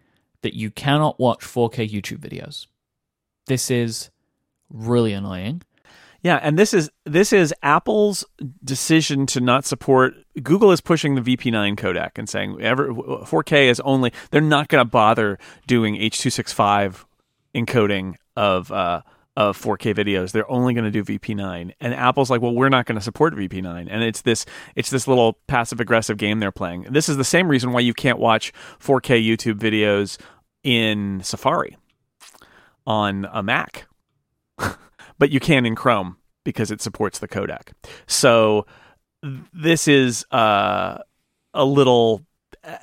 that you cannot watch 4K YouTube videos. This is really annoying. Yeah, and this is this is Apple's decision to not support. Google is pushing the VP9 codec and saying ever 4K is only. They're not going to bother doing H265 encoding of uh, of 4K videos. They're only going to do VP9. And Apple's like, well, we're not going to support VP9. And it's this it's this little passive aggressive game they're playing. This is the same reason why you can't watch 4K YouTube videos in Safari on a Mac but you can in Chrome because it supports the codec. So this is uh, a little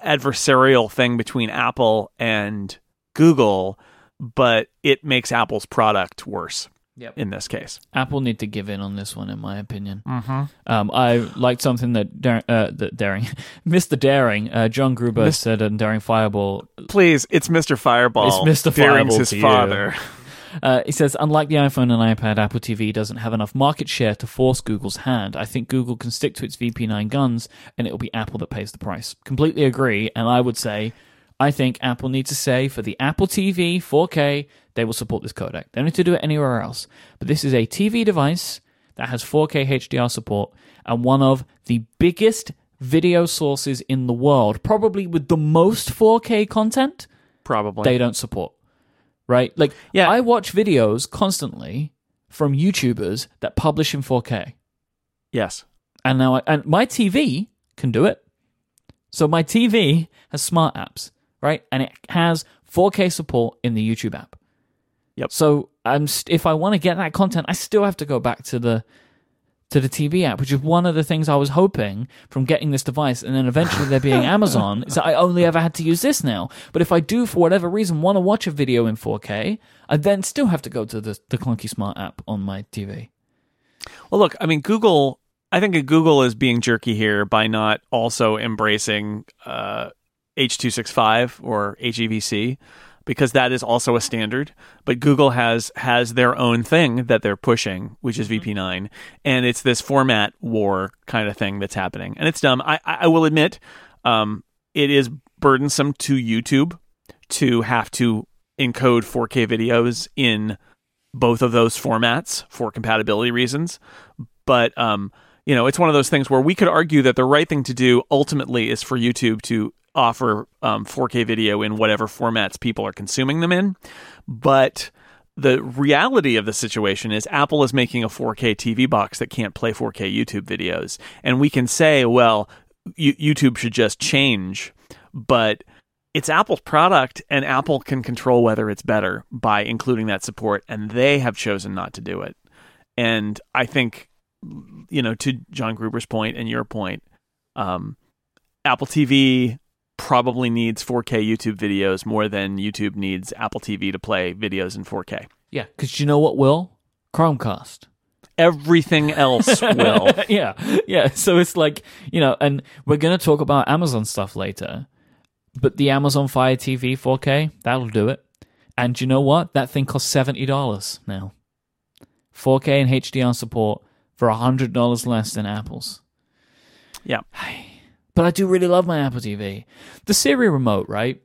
adversarial thing between Apple and Google, but it makes Apple's product worse Yep. in this case. Apple need to give in on this one, in my opinion. Mm-hmm. Um, I liked something that Dar- uh, that Daring, Mr. Daring, uh, John Gruber Mis- said in Daring Fireball. Please, it's Mr. Fireball. It's Mr. Daring's Fireball his to you. father. Uh, he says, unlike the iPhone and iPad, Apple TV doesn't have enough market share to force Google's hand. I think Google can stick to its VP9 guns, and it'll be Apple that pays the price. Completely agree, and I would say, I think Apple needs to say for the Apple TV 4K, they will support this codec. They don't need to do it anywhere else. But this is a TV device that has 4K HDR support and one of the biggest video sources in the world, probably with the most 4K content Probably. they don't support. Right? Like, Yeah. I watch videos constantly from YouTubers that publish in 4K. yes. And now, I, and my TV can do it. So my TV has smart apps, right? And it has 4K support in the YouTube app. Yep. So I'm st- if I want to get that content, I still have to go back to the to the TV app, which is one of the things I was hoping from getting this device, and then eventually there being Amazon, is that I only ever had to use this now. But if I do, for whatever reason, want to watch a video in 4K, I then still have to go to the, the clunky smart app on my TV. Well, look, I mean, Google. I think Google is being jerky here by not also embracing uh, H265 or HEVC because that is also a standard. But Google has has their own thing that they're pushing, which is Mm-hmm. VP9, and it's this format war kind of thing that's happening, and it's dumb. I I will admit, um, it is burdensome to YouTube to have to encode 4K videos in both of those formats for compatibility reasons. But um, you know, it's one of those things where we could argue that the right thing to do ultimately is for YouTube to offer um, 4K video in whatever formats people are consuming them in. But the reality of the situation is Apple is making a 4K TV box that can't play 4K YouTube videos. And we can say, well, you- YouTube should just change. But it's Apple's product, and Apple can control whether it's better by including that support, and they have chosen not to do it. And I think, you know, to John Gruber's point and your point, um, Apple TV probably needs 4K YouTube videos more than YouTube needs Apple TV to play videos in 4K. Yeah, because you know what will? Chromecast. Everything else will. yeah, yeah. So it's like you know, and we're gonna talk about Amazon stuff later, but the Amazon Fire TV 4K that'll do it. And you know what? That thing costs seventy dollars now. 4K and HDR support for hundred dollars less than Apple's. Yeah. But I do really love my Apple TV. The Siri remote, right?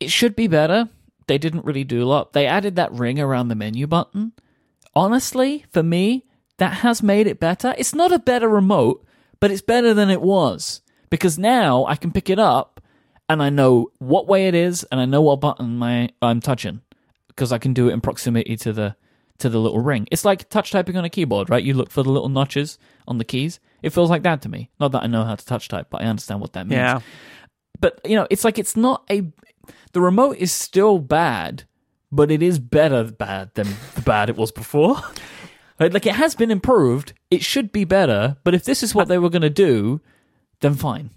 It should be better. They didn't really do a lot. They added that ring around the menu button. Honestly, for me, that has made it better. It's not a better remote, but it's better than it was. Because now I can pick it up and I know what way it is and I know what button my I'm touching. Because I can do it in proximity to the to the little ring. It's like touch typing on a keyboard, right? You look for the little notches on the keys. It feels like that to me. Not that I know how to touch type, but I understand what that means. Yeah. But you know, it's like it's not a the remote is still bad, but it is better bad than the bad it was before. Like it has been improved. It should be better, but if this is what they were going to do, then fine.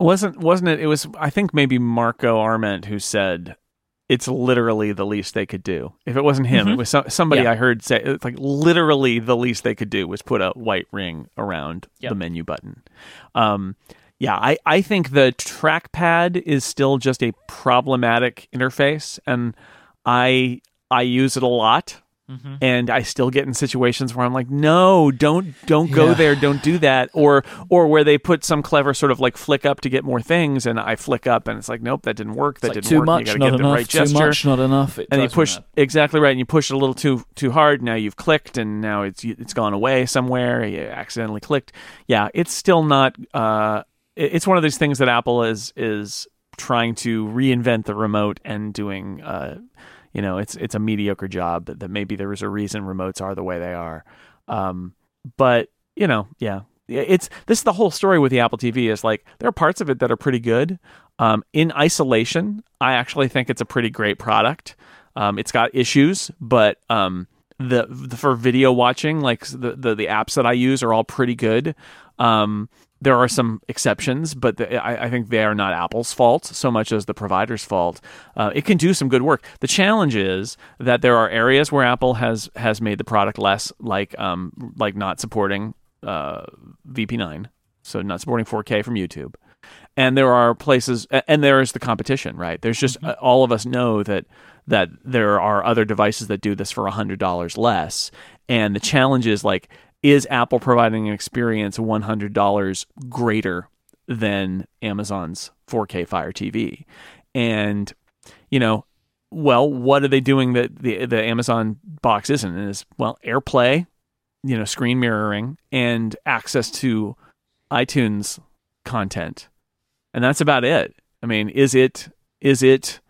Wasn't wasn't it? It was I think maybe Marco Arment who said it's literally the least they could do. If it wasn't him, it was so, somebody Mm-hmm. Yeah. I heard say it's like literally the least they could do was put a white ring around Yep. the menu button. Um, yeah, I, I think the trackpad is still just a problematic interface, and I I use it a lot. Mm-hmm. And I still get in situations where I'm like, no, don't don't go Yeah. there, don't do that, or or where they put some clever sort of like flick up to get more things, and I flick up, and it's like, nope, that didn't work, that It's like didn't too work. much, you gotta not get the enough. right too gesture, much, not enough. And you push exactly right, and you push it a little too too hard. Now you've clicked, and now it's it's gone away somewhere. You accidentally clicked. Yeah, it's still not. Uh, it's one of these things that Apple is is trying to reinvent the remote and doing. Uh, you know, it's it's a mediocre job. That, that maybe there is a reason remotes are the way they are. Um, but you know, yeah, it's this is the whole story with the Apple TV is like there are parts of it that are pretty good. Um, in isolation, I actually think it's a pretty great product. Um, it's got issues, but um, the, the for video watching, like the, the the apps that I use are all pretty good. Um, there are some exceptions, but the, I, I think they are not Apple's fault so much as the provider's fault. Uh, it can do some good work. The challenge is that there are areas where Apple has has made the product less, like um, like not supporting uh, VP9, so not supporting 4K from YouTube. And there are places, and there is the competition, right? There's just uh, all of us know that that there are other devices that do this for hundred dollars less, and the challenge is like, is Apple providing an experience one hundred dollars greater than Amazon's 4K Fire TV? And you know, well, what are they doing that the the Amazon box isn't? And is well, AirPlay, you know, screen mirroring, and access to iTunes content, and that's about it. I mean, is it is it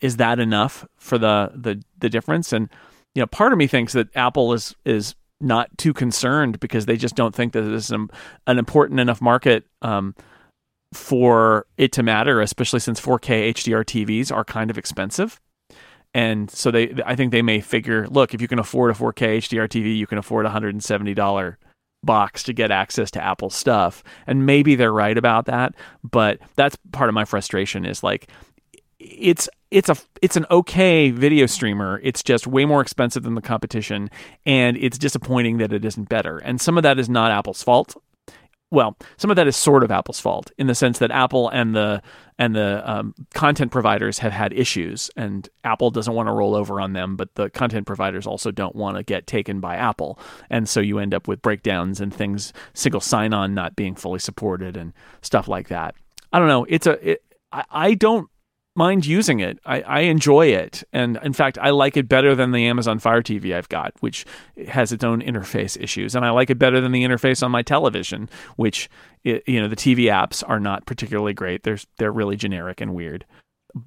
is that enough for the the the difference? And you know, part of me thinks that Apple is is not too concerned because they just don't think that this is an, an important enough market um, for it to matter, especially since 4K HDR TVs are kind of expensive. and so they I think they may figure, look, if you can afford a 4K HDR TV, you can afford a $170 box to get access to Apple stuff. And maybe they're right about that, but that's part of my frustration is like it's it's a it's an okay video streamer. It's just way more expensive than the competition, and it's disappointing that it isn't better. And some of that is not Apple's fault. Well, some of that is sort of Apple's fault in the sense that Apple and the and the um, content providers have had issues, and Apple doesn't want to roll over on them, but the content providers also don't want to get taken by Apple, and so you end up with breakdowns and things, single sign-on not being fully supported, and stuff like that. I don't know. It's a it, I, I don't mind using it. I, I enjoy it. And in fact, I like it better than the Amazon Fire TV I've got, which has its own interface issues. And I like it better than the interface on my television, which, it, you know, the TV apps are not particularly great. They're, they're really generic and weird.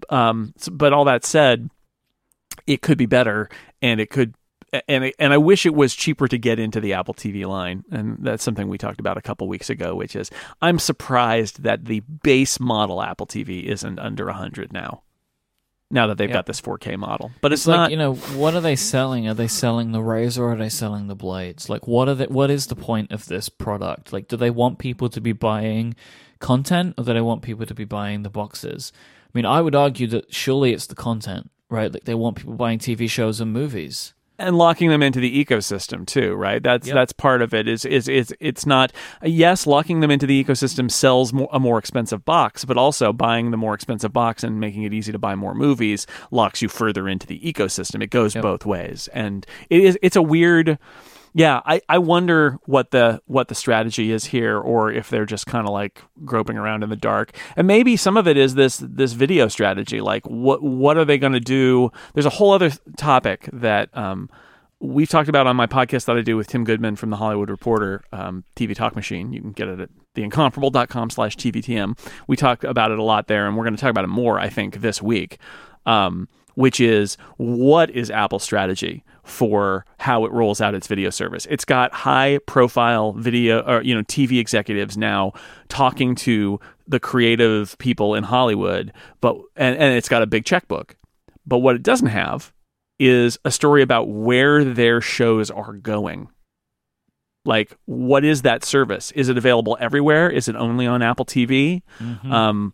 Um, but all that said, it could be better and it could and and I wish it was cheaper to get into the Apple TV line, and that's something we talked about a couple weeks ago. Which is, I'm surprised that the base model Apple TV isn't under a hundred now. Now that they've got this 4K model, but it's, It's like not. you know what are they selling? Are they selling the razor or are they selling the blades? Like what are they, what is the point of this product? Like do they want people to be buying content or do they want people to be buying the boxes? I mean, I would argue that surely it's the content, right? Like they want people buying TV shows and movies. And locking them into the ecosystem too, right? That's that's part of it. Is is is it's not yes, locking them into the ecosystem sells more, a more expensive box, but also buying the more expensive box and making it easy to buy more movies locks you further into the ecosystem. It goes both ways, and it is it's a weird. Yeah, I, I wonder what the what the strategy is here, or if they're just kind of like groping around in the dark. And maybe some of it is this this video strategy. Like, what what are they going to do? There's a whole other topic that um, we've talked about on my podcast that I do with Tim Goodman from the Hollywood Reporter um, TV Talk Machine. You can get it at theincomparable.com slash TVTM. We talk about it a lot there, and we're going to talk about it more, I think, this week, um, which is what is Apple's strategy for how it rolls out its video service. It's got high profile video or you know TV executives now talking to the creative people in Hollywood, but and, and it's got a big checkbook. But what it doesn't have is a story about where their shows are going. Like, what is that service? Is it available everywhere? Is it only on Apple TV? Um, w-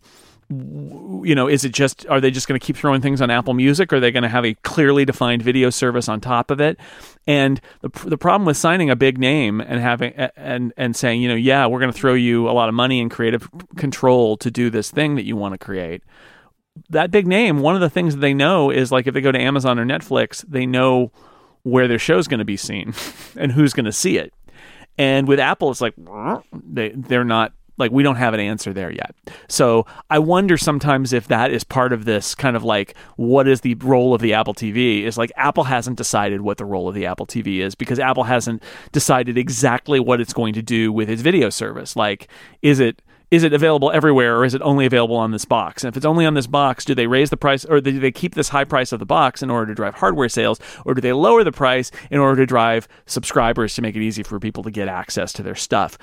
you know, is it just, are they just going to keep throwing things on Apple Music? Are they going to have a clearly defined video service on top of it? And the, the problem with signing a big name and having, and, and saying, you know, yeah, we're going to throw you a lot of money and creative control to do this thing that you want to create that big name, one of the things that they know is like if they go to Amazon or Netflix, they know where their show's going to be seen and who's going to see it. And with Apple, it's like they they're not like we don't have an answer there yet. So I wonder sometimes if that is part of this kind of like what is the role of the Apple TV is like Apple hasn't decided what the role of the Apple TV is because Apple hasn't decided exactly what it's going to do with its video service. Like is it is it available everywhere or is it only available on this box? And if it's only on this box, do they raise the price or do they keep this high price of the box in order to drive hardware sales or do they lower the price in order to drive subscribers to make it easy for people to get access to their stuff?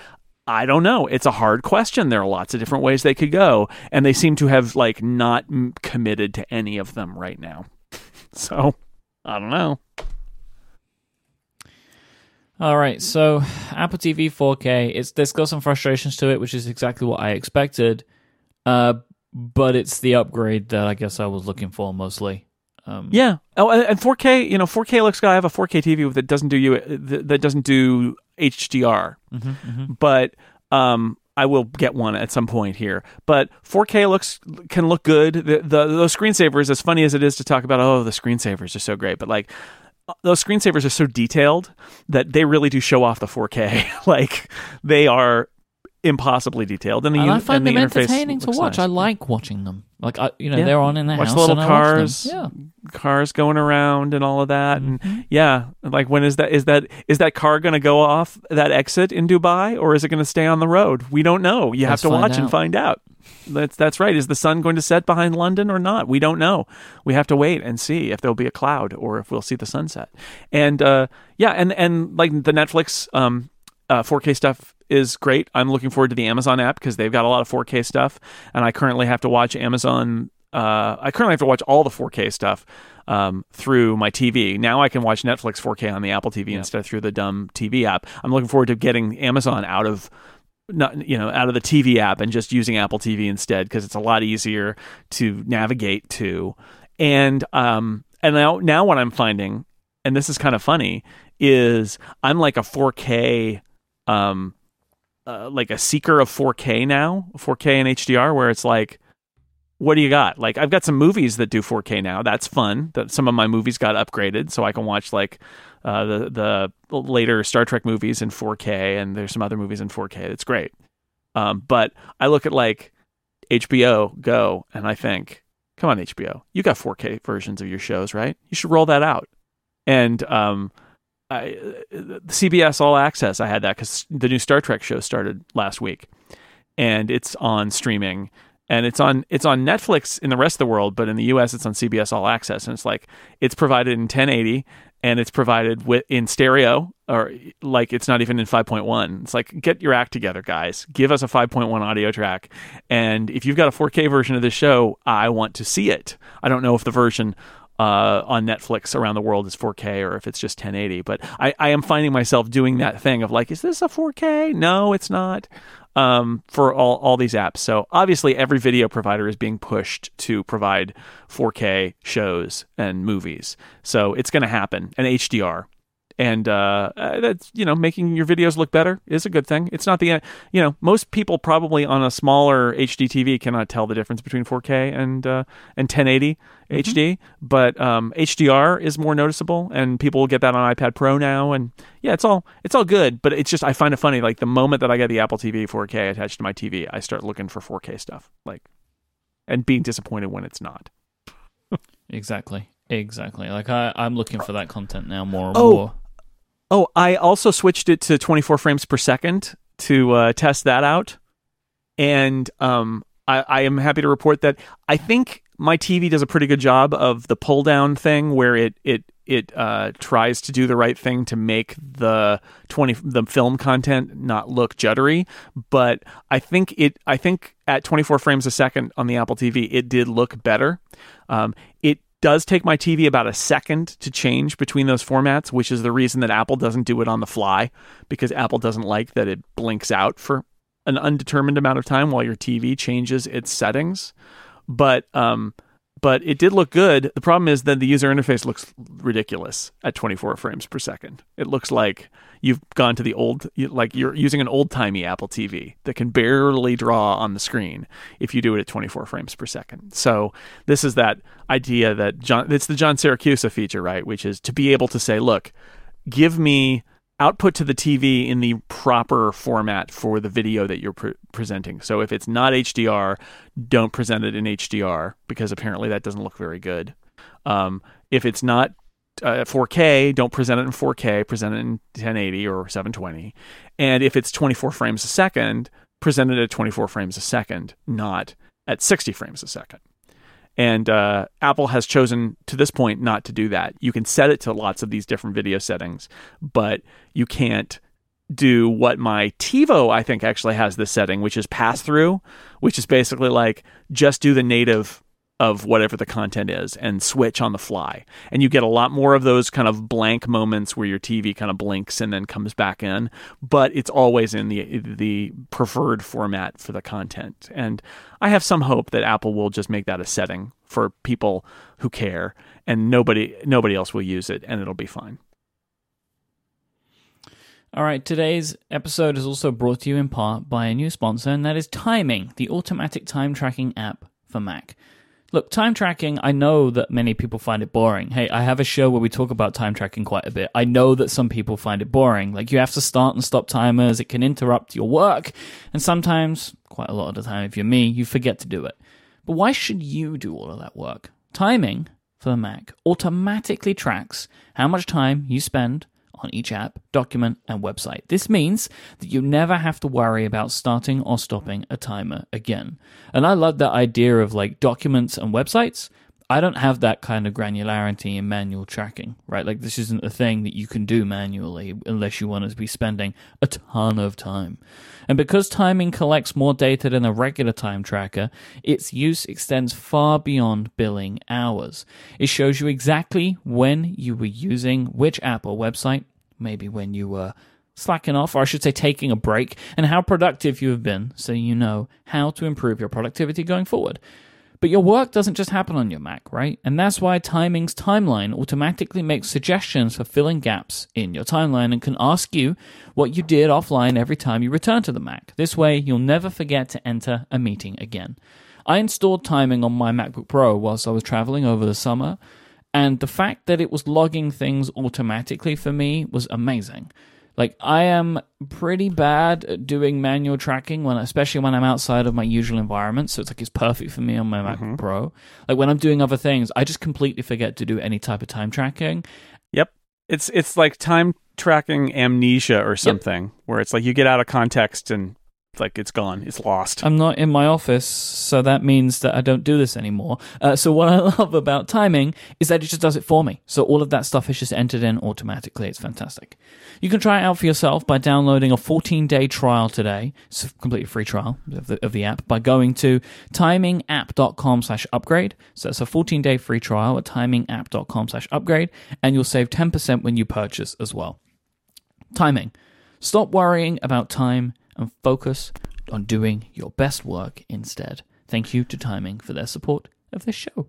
I don't know. It's a hard question. There are lots of different ways they could go, and they seem to have like not committed to any of them right now. So, I don't know. All right, so Apple TV 4K, it's there's got some frustrations to it, which is exactly what I expected. Uh, but it's the upgrade that I guess I was looking for mostly. Um, Yeah. Oh, and and 4K. You know, 4K looks good. I have a 4K TV that doesn't do you that doesn't do HDR, but um, I will get one at some point here. But 4K looks can look good. The, the those screensavers, as funny as it is to talk about, oh, the screensavers are so great, but like those screensavers are so detailed that they really do show off the 4K. like they are impossibly detailed, and the and I find and the them entertaining to watch. nice. I like watching them. Like I, you know, Yeah. they're on in the Watch house. the little and I watch cars, Yeah. cars going around and all of that Mm-hmm. and yeah like when is that is that is that car going to go off that exit in dubai or is it going to stay on the road we don't know you Let's have to watch and find out that's that's right is the sun going to set behind london or not we don't know we have to wait and see if there'll be a cloud or if we'll see the sunset and uh yeah and and like the netflix um uh, 4K stuff is great. I'm looking forward to the Amazon app because they've got a lot of 4K stuff, and I currently have to watch Amazon Uh, I currently have to watch all the 4K stuff um, through my TV. Now I can watch Netflix 4K on the Apple TV instead of through the dumb TV app. I'm looking forward to getting Amazon out of not you know out of the TV app and just using Apple TV instead because it's a lot easier to navigate to. And um and now now what I'm finding, and this is kind of funny, is I'm like a 4K um uh, like a seeker of 4K now, 4K and HDR, where it's like what do you got? Like I've got some movies that do 4K now. That's fun. That some of my movies got upgraded, so I can watch like uh, the the later Star Trek movies in 4K, and there's some other movies in 4K. That's great. Um, but I look at like HBO Go, and I think, come on, HBO, you got 4K versions of your shows, right? You should roll that out. And um, I, CBS All Access, I had that because the new Star Trek show started last week, and it's on streaming and it's on it's on Netflix in the rest of the world, but in the US it's on CBS All Access, and it's like it's provided in 1080 and it's provided with in stereo or like it's not even in 5.1 it's like get your act together guys. Give us a 5.1 audio track and if you've got a 4k version of this show i want to see it. I don't know if the version uh, on Netflix around the world is 4K or if it's just 1080. But I, I am finding myself doing that thing of like, is this a 4K? No, it's not um, for all, all these apps. So obviously, every video provider is being pushed to provide 4K shows and movies. So it's going to happen, and HDR and uh, uh, that's you know making your videos look better is a good thing. It's not the you know most people probably on a smaller HD TV cannot tell the difference between 4K and uh, and 1080 mm-hmm. HD, but um, HDR is more noticeable, and people will get that on iPad Pro now, and yeah, it's all it's all good. But it's just I find it funny like the moment that I get the Apple TV 4K attached to my TV, I start looking for 4K stuff like and being disappointed when it's not. exactly. Exactly. Like I, I'm looking for that content now more and oh, more. Oh, I also switched it to 24 frames per second to uh, test that out, and um, I, I am happy to report that I think my TV does a pretty good job of the pull down thing, where it it it uh, tries to do the right thing to make the 20 the film content not look juddery. But i think it i think at 24 frames a second on the apple tv it did look better. Um, it does take my TV about a second to change between those formats, which is the reason that Apple doesn't do it on the fly because Apple doesn't like that it blinks out for an undetermined amount of time while your TV changes its settings. But um, but it did look good. The problem is that the user interface looks ridiculous at 24 frames per second. It looks like you've gone to the old, like you're using an old timey Apple TV that can barely draw on the screen if you do it at 24 frames per second. So this is that idea that John, it's the John Siracusa feature, right? Which is to be able to say, look, give me output to the TV in the proper format for the video that you're pre- presenting. So if it's not HDR, don't present it in HDR because apparently that doesn't look very good. Um, if it's not uh, 4K, don't present it in 4K, present it in 1080 or 720. And if it's 24 frames a second, present it at 24 frames a second, not at 60 frames a second. And uh, Apple has chosen to this point not to do that. You can set it to lots of these different video settings, but you can't do what my TiVo I think actually has this setting, which is pass through, which is basically like just do the native of whatever the content is and switch on the fly. And you get a lot more of those kind of blank moments where your TV kind of blinks and then comes back in, but it's always in the the preferred format for the content. And I have some hope that Apple will just make that a setting for people who care and nobody nobody else will use it and it'll be fine. All right, today's episode is also brought to you in part by a new sponsor, and that is Timing, the automatic time tracking app for Mac. Look, time tracking, I know that many people find it boring. Hey, I have a show where we talk about time tracking quite a bit. I know that some people find it boring. Like, you have to start and stop timers, it can interrupt your work, and sometimes, quite a lot of the time, if you're me, you forget to do it. But why should you do all of that work? Timing for the Mac automatically tracks how much time you spend on each app, document, and website. This means that you never have to worry about starting or stopping a timer again. And I love that idea of like documents and websites. I don't have that kind of granularity in manual tracking, right? Like this isn't a thing that you can do manually unless you want to be spending a ton of time. And because timing collects more data than a regular time tracker, its use extends far beyond billing hours. It shows you exactly when you were using which app or website, maybe when you were slacking off, or I should say taking a break, and how productive you have been so you know how to improve your productivity going forward. But your work doesn't just happen on your Mac, right? And that's why Timing's timeline automatically makes suggestions for filling gaps in your timeline and can ask you what you did offline every time you return to the Mac. This way, you'll never forget to enter a meeting again. I installed Timing on my MacBook Pro whilst I was traveling over the summer, and the fact that it was logging things automatically for me was amazing. Like I am pretty bad at doing manual tracking when, especially when I'm outside of my usual environment. So it's like it's perfect for me on my MacBook mm-hmm. Pro. Like when I'm doing other things, I just completely forget to do any type of time tracking. Yep. It's it's like time tracking amnesia or something, where it's like you get out of context and like it's gone, it's lost. I'm not in my office, so that means that I don't do this anymore. Uh, so what I love about timing is that it just does it for me. So all of that stuff is just entered in automatically. It's fantastic. You can try it out for yourself by downloading a 14-day trial today. It's a completely free trial of the, of the app by going to timingapp.com slash upgrade. So it's a 14-day free trial at timingapp.com slash upgrade, and you'll save 10% when you purchase as well. Timing. Stop worrying about time and focus on doing your best work instead. Thank you to Timing for their support of this show.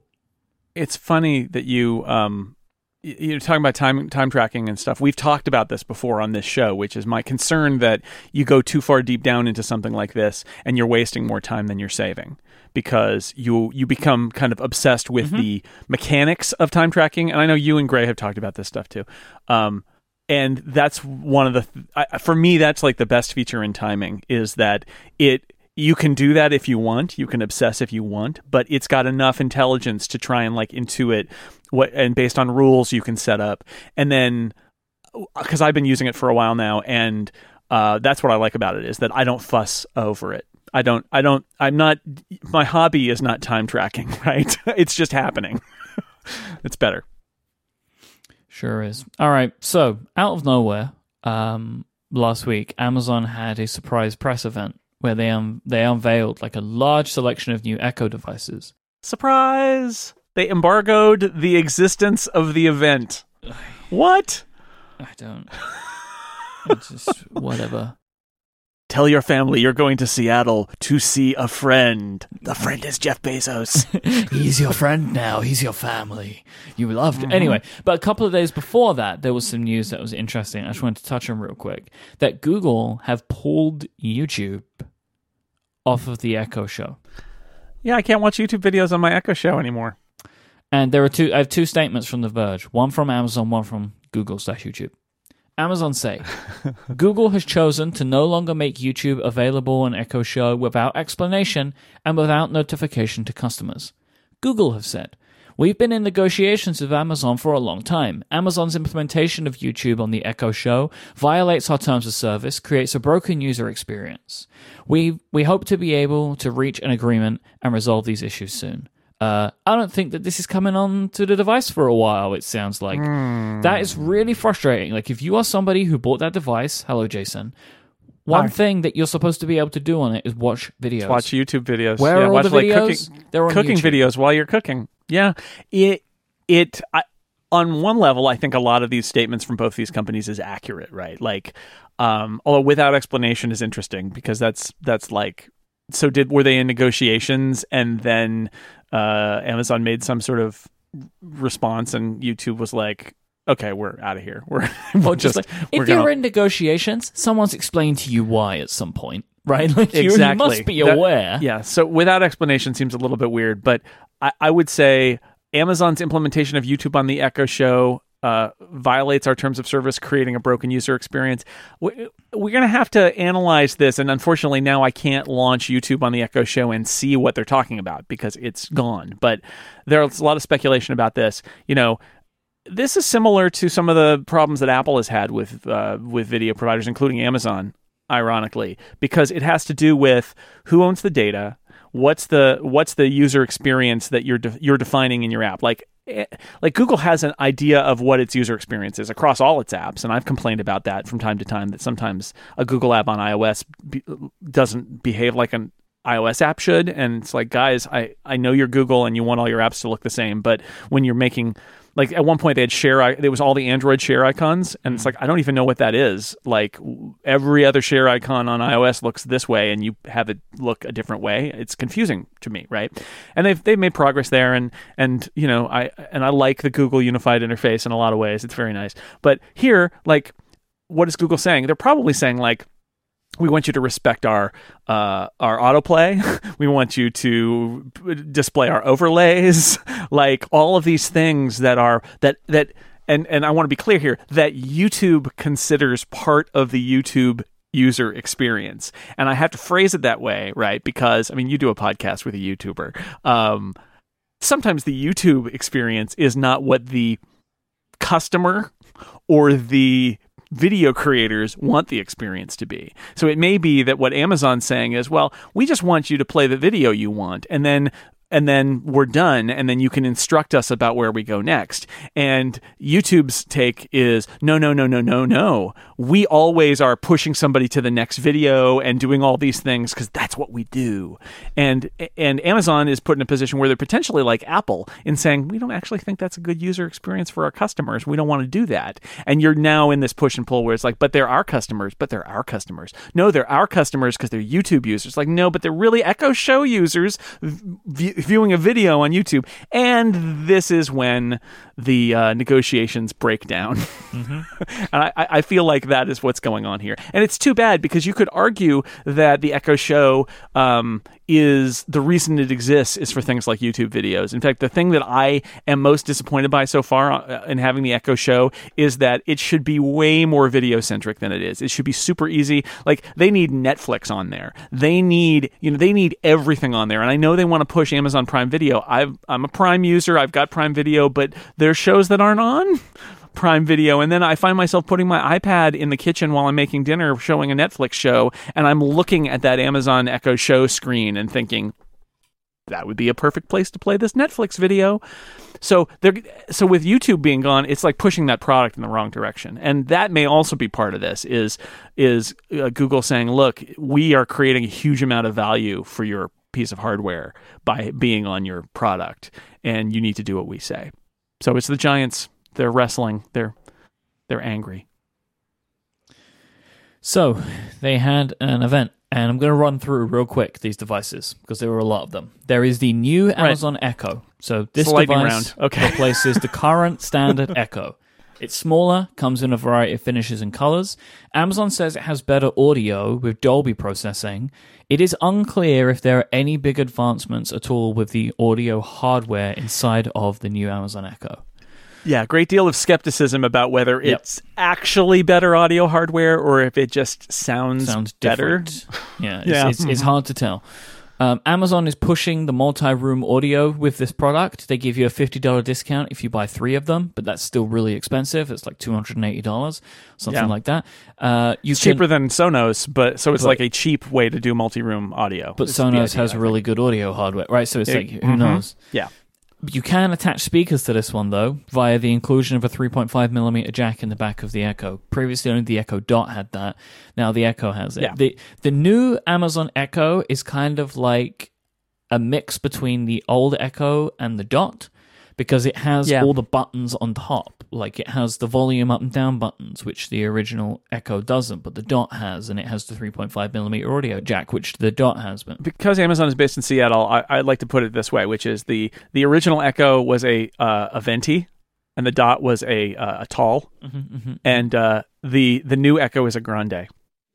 It's funny that you um you're talking about time time tracking and stuff. We've talked about this before on this show, which is my concern that you go too far deep down into something like this and you're wasting more time than you're saving because you you become kind of obsessed with the mechanics of time tracking. And I know you and Grey have talked about this stuff too. Um, and that's one of the I, for me that's like the best feature in timing is that it you can do that if you want you can obsess if you want but it's got enough intelligence to try and like intuit what and based on rules you can set up. And then because i've been using it for a while now and uh, that's what i like about it is that i don't fuss over it. I don't i don't i'm not my hobby is not time tracking right? It's just happening. It's better Sure is. All right. So, out of nowhere, um, last week, Amazon had a surprise press event where they um they unveiled like a large selection of new Echo devices. Surprise! They embargoed the existence of the event. What? I don't. It's just whatever. Tell your family you're going to Seattle to see a friend. The friend is Jeff Bezos. He's your friend now. He's your family. You loved it. Anyway, mm-hmm. but a couple of days before that, there was some news that was interesting. I just wanted to touch on real quick that Google have pulled YouTube off of the Echo Show. yeah, I can't watch YouTube videos on my Echo Show anymore. And there are two. I have two statements from The Verge. One from Amazon. One from Google slash YouTube. Amazon say Google has chosen to no longer make YouTube available on Echo Show without explanation and without notification to customers. Google have said. We've been in negotiations with Amazon for a long time. Amazon's implementation of YouTube on the Echo Show violates our terms of service, creates a broken user experience. We we hope to be able to reach an agreement and resolve these issues soon. Uh, I don't think that this is coming on to the device for a while. It sounds like that is really frustrating. Like if you are somebody who bought that device, hello Jason. One Hi. thing that you're supposed to be able to do on it is watch videos. Watch YouTube videos. Where yeah, are all watch the like videos? cooking, They're on cooking YouTube. videos while you're cooking. Yeah, it it I, on one level, I think a lot of these statements from both these companies is accurate, right? Like, um, although without explanation is interesting because that's that's like, so did were they in negotiations and then uh, Amazon made some sort of response and YouTube was like, okay, we're out of here. We're Or we're just, like, we're if you're in negotiations, someone's explained to you why at some point, right? Like you, you must be That- aware. yeah. So without explanation seems a little bit weird, but I, I would say Amazon's implementation of YouTube on the Echo Show uh, violates our terms of service, creating a broken user experience. We, we're going to have to analyze this, and unfortunately, now I can't launch YouTube on the Echo Show and see what they're talking about because it's gone. But there's a lot of speculation about this. You know, this is similar to some of the problems that Apple has had with uh, with video providers, including Amazon, ironically, because it has to do with who owns the data, what's the what's the user experience that you're de- you're defining in your app like Eh, like Google has an idea of what its user experience is across all its apps, and I've complained about that from time to time. That sometimes a Google app on iOS be, doesn't behave like an iOS app should, and it's like, guys, I I know you're Google and you want all your apps to look the same, but when you're making like at one point they had share there was all the android share icons and it's mm-hmm. like i don't even know what that is. Like every other share icon on ios looks this way and you have it look a different way. It's confusing to me right? And they've they've made progress there and and you know i and i like the google unified interface in a lot of ways. It's very nice. But here like what is google saying? They're probably saying like we want you to respect our uh, our autoplay. we want you to display our overlays, like all of these things that are that that and and I want to be clear here that YouTube considers part of the YouTube user experience. And I have to phrase it that way, right? Because I mean, you do a podcast with a YouTuber. Um, sometimes the YouTube experience is not what the customer or the video creators want the experience to be. So it may be that what Amazon's saying is, well, we just want you to play the video you want, and then and then we're done and then you can instruct us about where we go next. And youtube's take is no no no no no no. We always are pushing somebody to the next video and doing all these things because that's what we do. And and amazon is put in a position where they're potentially like apple in saying we don't actually think that's a good user experience for our customers. We don't want to do that. And you're now in this push and pull where it's like but they're our customers. But they're our customers. No they're our customers because they're youtube users. Like no but they're really echo show users v- viewing a video on YouTube. And this is when the uh, negotiations break down. Mm-hmm. and I, I, feel like that is what's going on here. And it's too bad because you could argue that the Echo Show um, is the reason it exists is for things like YouTube videos. In fact, the thing that I am most disappointed by so far uh, in having the Echo Show is that it should be way more video centric than it is. It should be super easy. Like they need Netflix on there. They need, you know, they need everything on there. And I know they want to push Amazon Prime Video. i am a Prime user. I've got Prime Video, but there's shows that aren't on. Prime Video, and then I find myself putting my iPad in the kitchen while I'm making dinner, showing a Netflix show, and I'm looking at that Amazon Echo show screen and thinking, that would be a perfect place to play this Netflix video. So there, so with YouTube being gone, it's like pushing that product in the wrong direction, and that may also be part of this. Is is uh, Google saying, look, we are creating a huge amount of value for your piece of hardware by being on your product, and you need to do what we say. So it's the Giants. They're wrestling. They're they're angry. So they had an event, and I'm going to run through real quick these devices because there were a lot of them. There is the new Amazon right. Echo. So this device okay. replaces the current standard Echo. It's smaller, comes in a variety of finishes and colors. Amazon says it has better audio with Dolby processing. It is unclear if there are any big advancements at all with the audio hardware inside of the new Amazon Echo. Yeah, great deal of skepticism about whether yep. it's actually better audio hardware or if it just sounds, sounds better. Yeah, it's, yeah. It's, it's, hard to tell. Um, Amazon is pushing the multi-room audio with this product. They give you a fifty dollar discount if you buy three of them, but that's still really expensive. It's like two hundred and eighty dollars, something yeah. like that. Uh, you it's can, cheaper than Sonos, but so it's but, like a cheap way to do multi-room audio. But Sonos has really good audio hardware, right? So it's it, like who mm-hmm. knows? Yeah. You can attach speakers to this one though via the inclusion of a 3.5 millimeter jack in the back of the Echo. Previously, only the Echo Dot had that. Now the Echo has it. Yeah. The the new Amazon Echo is kind of like a mix between the old Echo and the Dot because it has yeah. all the buttons on top. Like it has the volume up and down buttons, which the original Echo doesn't, but the Dot has, and it has the 3.5 millimeter audio jack, which the Dot has. But because Amazon is based in Seattle, I, would like to put it this way, which is the the original Echo was a uh, a venti, and the Dot was a uh, a tall, mm-hmm, mm-hmm, mm-hmm. and uh, the the new Echo is a grande.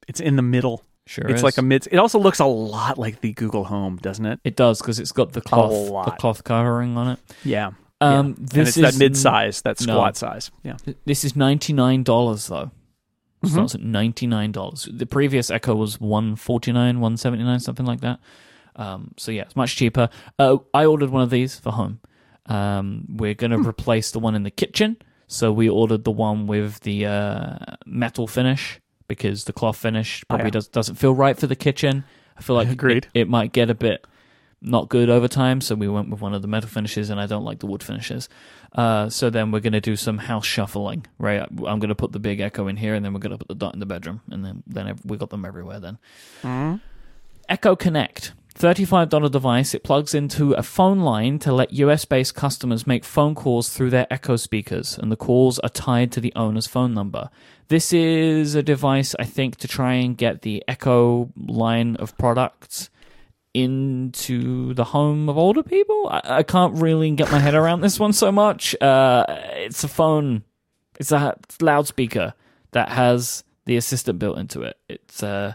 It's in the middle. Sure, it's is. like a mid. It also looks a lot like the Google Home, doesn't it? It does because it's got the cloth, the cloth covering on it. Yeah, um, yeah. This and it's that mid size, that squat no, size. Yeah. This is ninety nine dollars though. Mm-hmm. Starts at ninety nine dollars. The previous Echo was one forty nine, one seventy nine, something like that. Um, so yeah, it's much cheaper. Uh, I ordered one of these for home. Um, we're gonna hmm. replace the one in the kitchen, so we ordered the one with the uh, metal finish because the cloth finish probably oh, yeah. does, doesn't feel right for the kitchen. I feel like Agreed. It, it might get a bit not good over time, so we went with one of the metal finishes, and I don't like the wood finishes. Uh, so then we're going to do some house shuffling, right? I'm going to put the big Echo in here, and then we're going to put the dot in the bedroom, and then then we got them everywhere. Then Mm-hmm. Echo Connect. $35 device. It plugs into a phone line to let US based customers make phone calls through their Echo speakers, and the calls are tied to the owner's phone number. This is a device, I think, to try and get the Echo line of products into the home of older people. I, I can't really get my head around this one so much. Uh, it's a phone, it's a loudspeaker that has the assistant built into it. It's uh,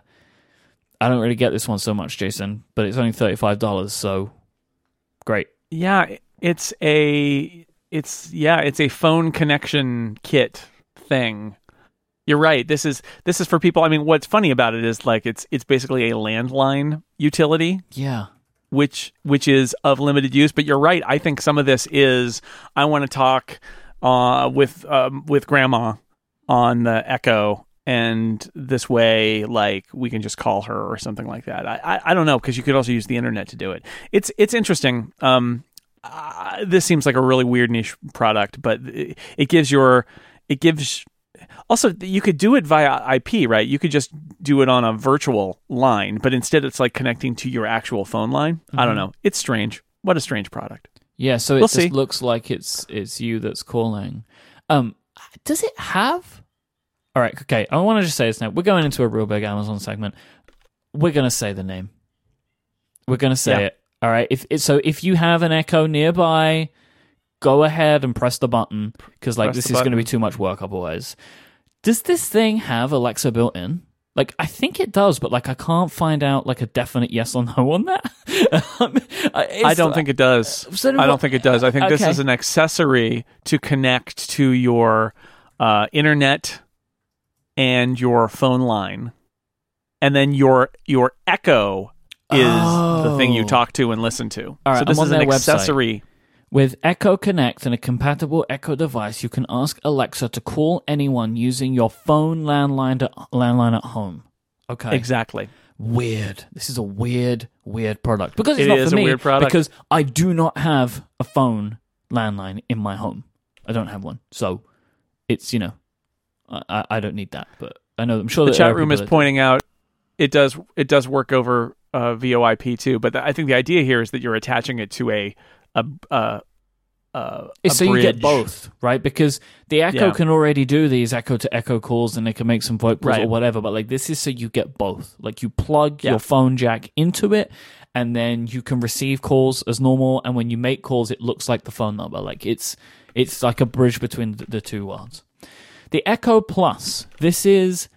I don't really get this one so much, Jason, but it's only thirty five dollars, so great. Yeah, it's a it's yeah, it's a phone connection kit thing. You're right. This is this is for people. I mean, what's funny about it is like it's it's basically a landline utility, Yeah. which which is of limited use. But you're right. I think some of this is I want to talk uh, with um, with grandma on the Echo, and this way, like we can just call her or something like that. I I, I don't know because you could also use the internet to do it. It's it's interesting. Um, uh, this seems like a really weird niche product, but it, it gives your it gives also you could do it via IP, right? You could just do it on a virtual line, but instead it's like connecting to your actual phone line. I don't know. It's strange. What a strange product. Yeah, so it We'll just see. looks like it's it's you that's calling. Um, does it have? All right, okay. I want to just say this now. We're going into a real big Amazon segment. We're gonna say the name. We're gonna say Yeah. it. All right. If so, if you have an Echo nearby, go ahead and press the button because like Press this is going to be too much work otherwise. Does this thing have Alexa built in? Like I think it does, but like I can't find out like a definite yes or no on that. Um, I don't think it does. So I don't think it does. I think this is an accessory to connect to your uh, internet and your phone line, and then your your Echo is the thing you Oh. talk to and listen to. All right, so this is an accessory. website. With Echo Connect and a compatible Echo device, you can ask Alexa to call anyone using your phone landline to, landline at home. Okay. Exactly. Weird. This is a weird, weird product. Because it's It not is for a me. weird product. Because I do not have a phone landline in my home. I don't have one. So it's, you know, I, I- don't need that. But I know, I'm sure The chat room is do. pointing out it does it does work over uh, VoIP too, but I think the idea here is that you're attaching it to a a a, so you get both, right? Because the Echo Yeah. can already do these Echo to Echo calls, and they can make some voice calls or whatever. But like this is so you get both. Like you plug Yeah. your phone jack into it, and then you can receive calls as normal. And when you make calls, it looks like the phone number. Like it's it's like a bridge between the, the two worlds. The Echo Plus. This is.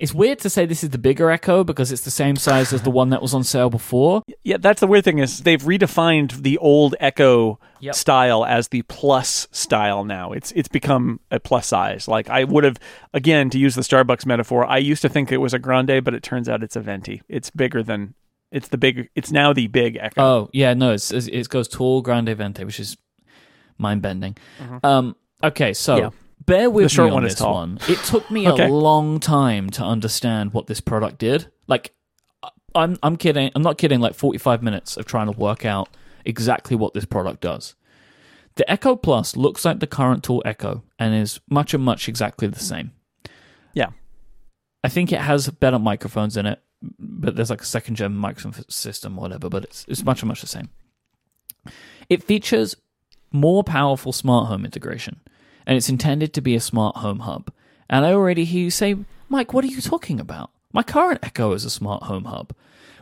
It's weird to say this is the bigger Echo because it's the same size as the one that was on sale before. Yeah, that's the weird thing is they've redefined the old Echo Yep. style as the plus style now. It's it's become a plus size. Like I would have again to use the Starbucks metaphor, I used to think it was a grande, but it turns out it's a venti. It's bigger than it's the big it's now the big Echo. Oh yeah, no, it's, it goes tall, grande, venti, which is mind bending. Um, okay, so Mm-hmm. Yeah. Bear with The short me on one is this tall. one. It took me Okay. a long time to understand what this product did. Like, I- I'm I'm kidding. I'm not kidding. Like 45 minutes of trying to work out exactly what this product does. The Echo Plus looks like the current tool Echo and is much and much exactly the same. Yeah. I think it has better microphones in it, but there's like a second gen microphone system or whatever, but it's it's much and much the same. It features more powerful smart home integration, and it's intended to be a smart home hub. And I already hear you say, Myke, what are you talking about? My current Echo is a smart home hub.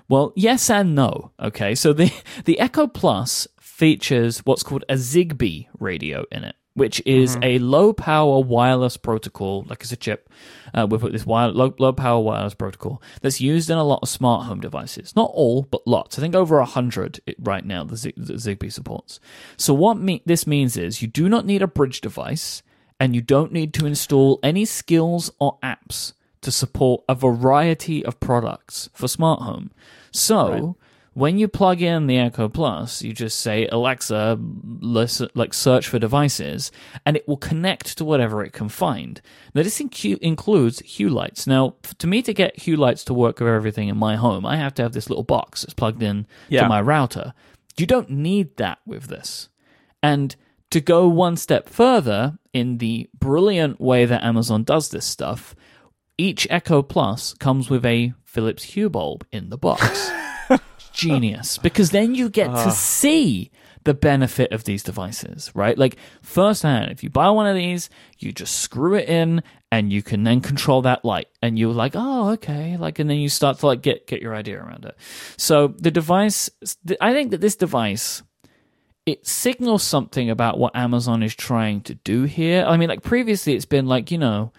Well, yes and no. Okay, so the the Echo Plus features what's called a Zigbee radio in it, which is a low power wireless protocol, like it's a chip uh, with this wire, low, low power wireless protocol that's used in a lot of smart home devices. Not all, but lots. I think over a hundred right now the, Zig, the Zigbee supports. So what me- this means is you do not need a bridge device, and you don't need to install any skills or apps to support a variety of products for smart home. So when you plug in the Echo Plus, you just say Alexa, listen, like search for devices, and it will connect to whatever it can find. Now, this incu- includes Hue lights. Now, to me to get Hue lights to work with everything in my home, I have to have this little box that's plugged in Yeah. to my router. You don't need that with this. And to go one step further in the brilliant way that Amazon does this stuff, each Echo Plus comes with a Philips Hue bulb in the box. Genius. Because then you get to ah. see the benefit of these devices, right? Like firsthand, if you buy one of these, you just screw it in and you can then control that light. And you're like, oh, okay. Like, and then you start to like get, get your idea around it. So the device, I think that this device it signals something about what Amazon is trying to do here. I mean, like previously, it's been like, you know,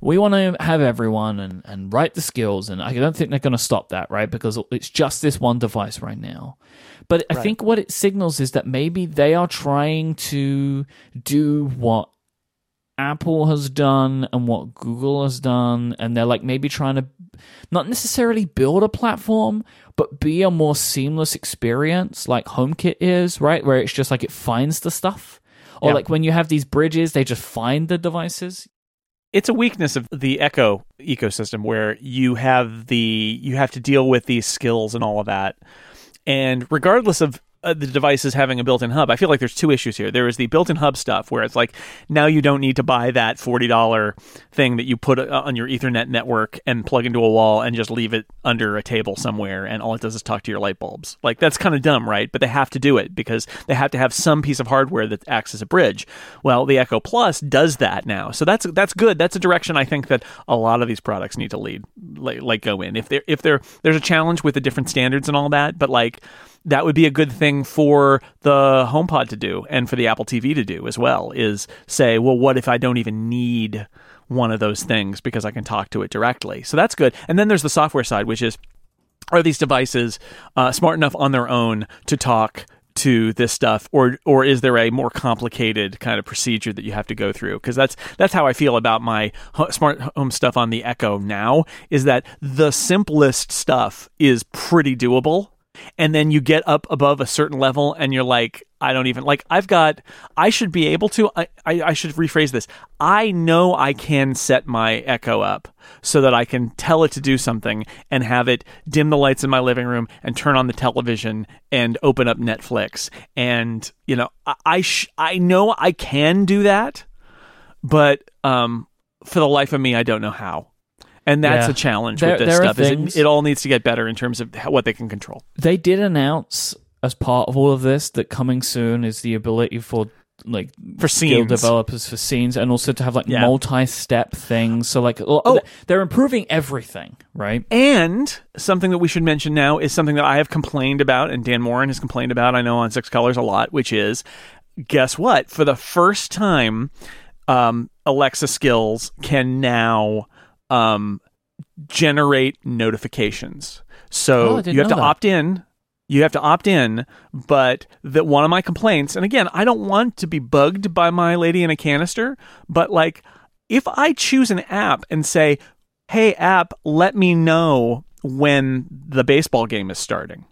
we want to have everyone and, and write the skills, and I don't think they're going to stop that, right? Because it's just this one device right now. But I think what it signals is that maybe they are trying to do what Apple has done and what Google has done, and they're like maybe trying to not necessarily build a platform, but be a more seamless experience like HomeKit is, right? Where it's just like it finds the stuff. Or like when you have these bridges, they just find the devices. It's a weakness of the echo ecosystem where you have the you have to deal with these skills and all of that. And regardless of uh, the devices having a built-in hub. I feel like there's two issues here. There is the built-in hub stuff where it's like now you don't need to buy that $40 thing that you put uh, on your ethernet network and plug into a wall and just leave it under a table somewhere and all it does is talk to your light bulbs. Like that's kind of dumb right? But they have to do it because they have to have some piece of hardware that acts as a bridge. Well the echo plus does that now. So that's that's good. That's a direction i think that a lot of these products need to lead like, go in. If there if there there's a challenge with the different standards and all that but like that would be a good thing for the HomePod to do and for the Apple TV to do as well is say, well, what if I don't even need one of those things because I can talk to it directly? So that's good. And then there's the software side, which is are these devices uh, smart enough on their own to talk to this stuff or or is there a more complicated kind of procedure that you have to go through because that's that's how I feel about my smart home stuff on the Echo now is that the simplest stuff is pretty doable and then you get up above a certain level and you're like i don't even like i've got i should be able to i, I, I should rephrase this. I know i can set my echo up so that i can tell it to do something and have it dim the lights in my living room and turn on the television and open up netflix. And you know i i, sh- I know i can do that but um for the life of me i don't know how and that's Yeah. a challenge There- with this stuff things- it, it all needs to get better in terms of how, what they can control They did announce as part of all of this that coming soon is the ability for like For skill scenes. developers for scenes and also to have like Yeah. multi-step things so like oh. Oh. they're improving everything right And something that we should mention now is something that I have complained about, and Dan Moren has complained about, I know on Six Colors a lot, which is guess what? For the first time, um, Alexa skills can now um, generate notifications. Oh, So didn't you have to that. opt in. You have to opt in, but that one of my complaints, and again, I don't want to be bugged by my lady in a canister, but like if I choose an app and say, hey app let me know when the baseball game is starting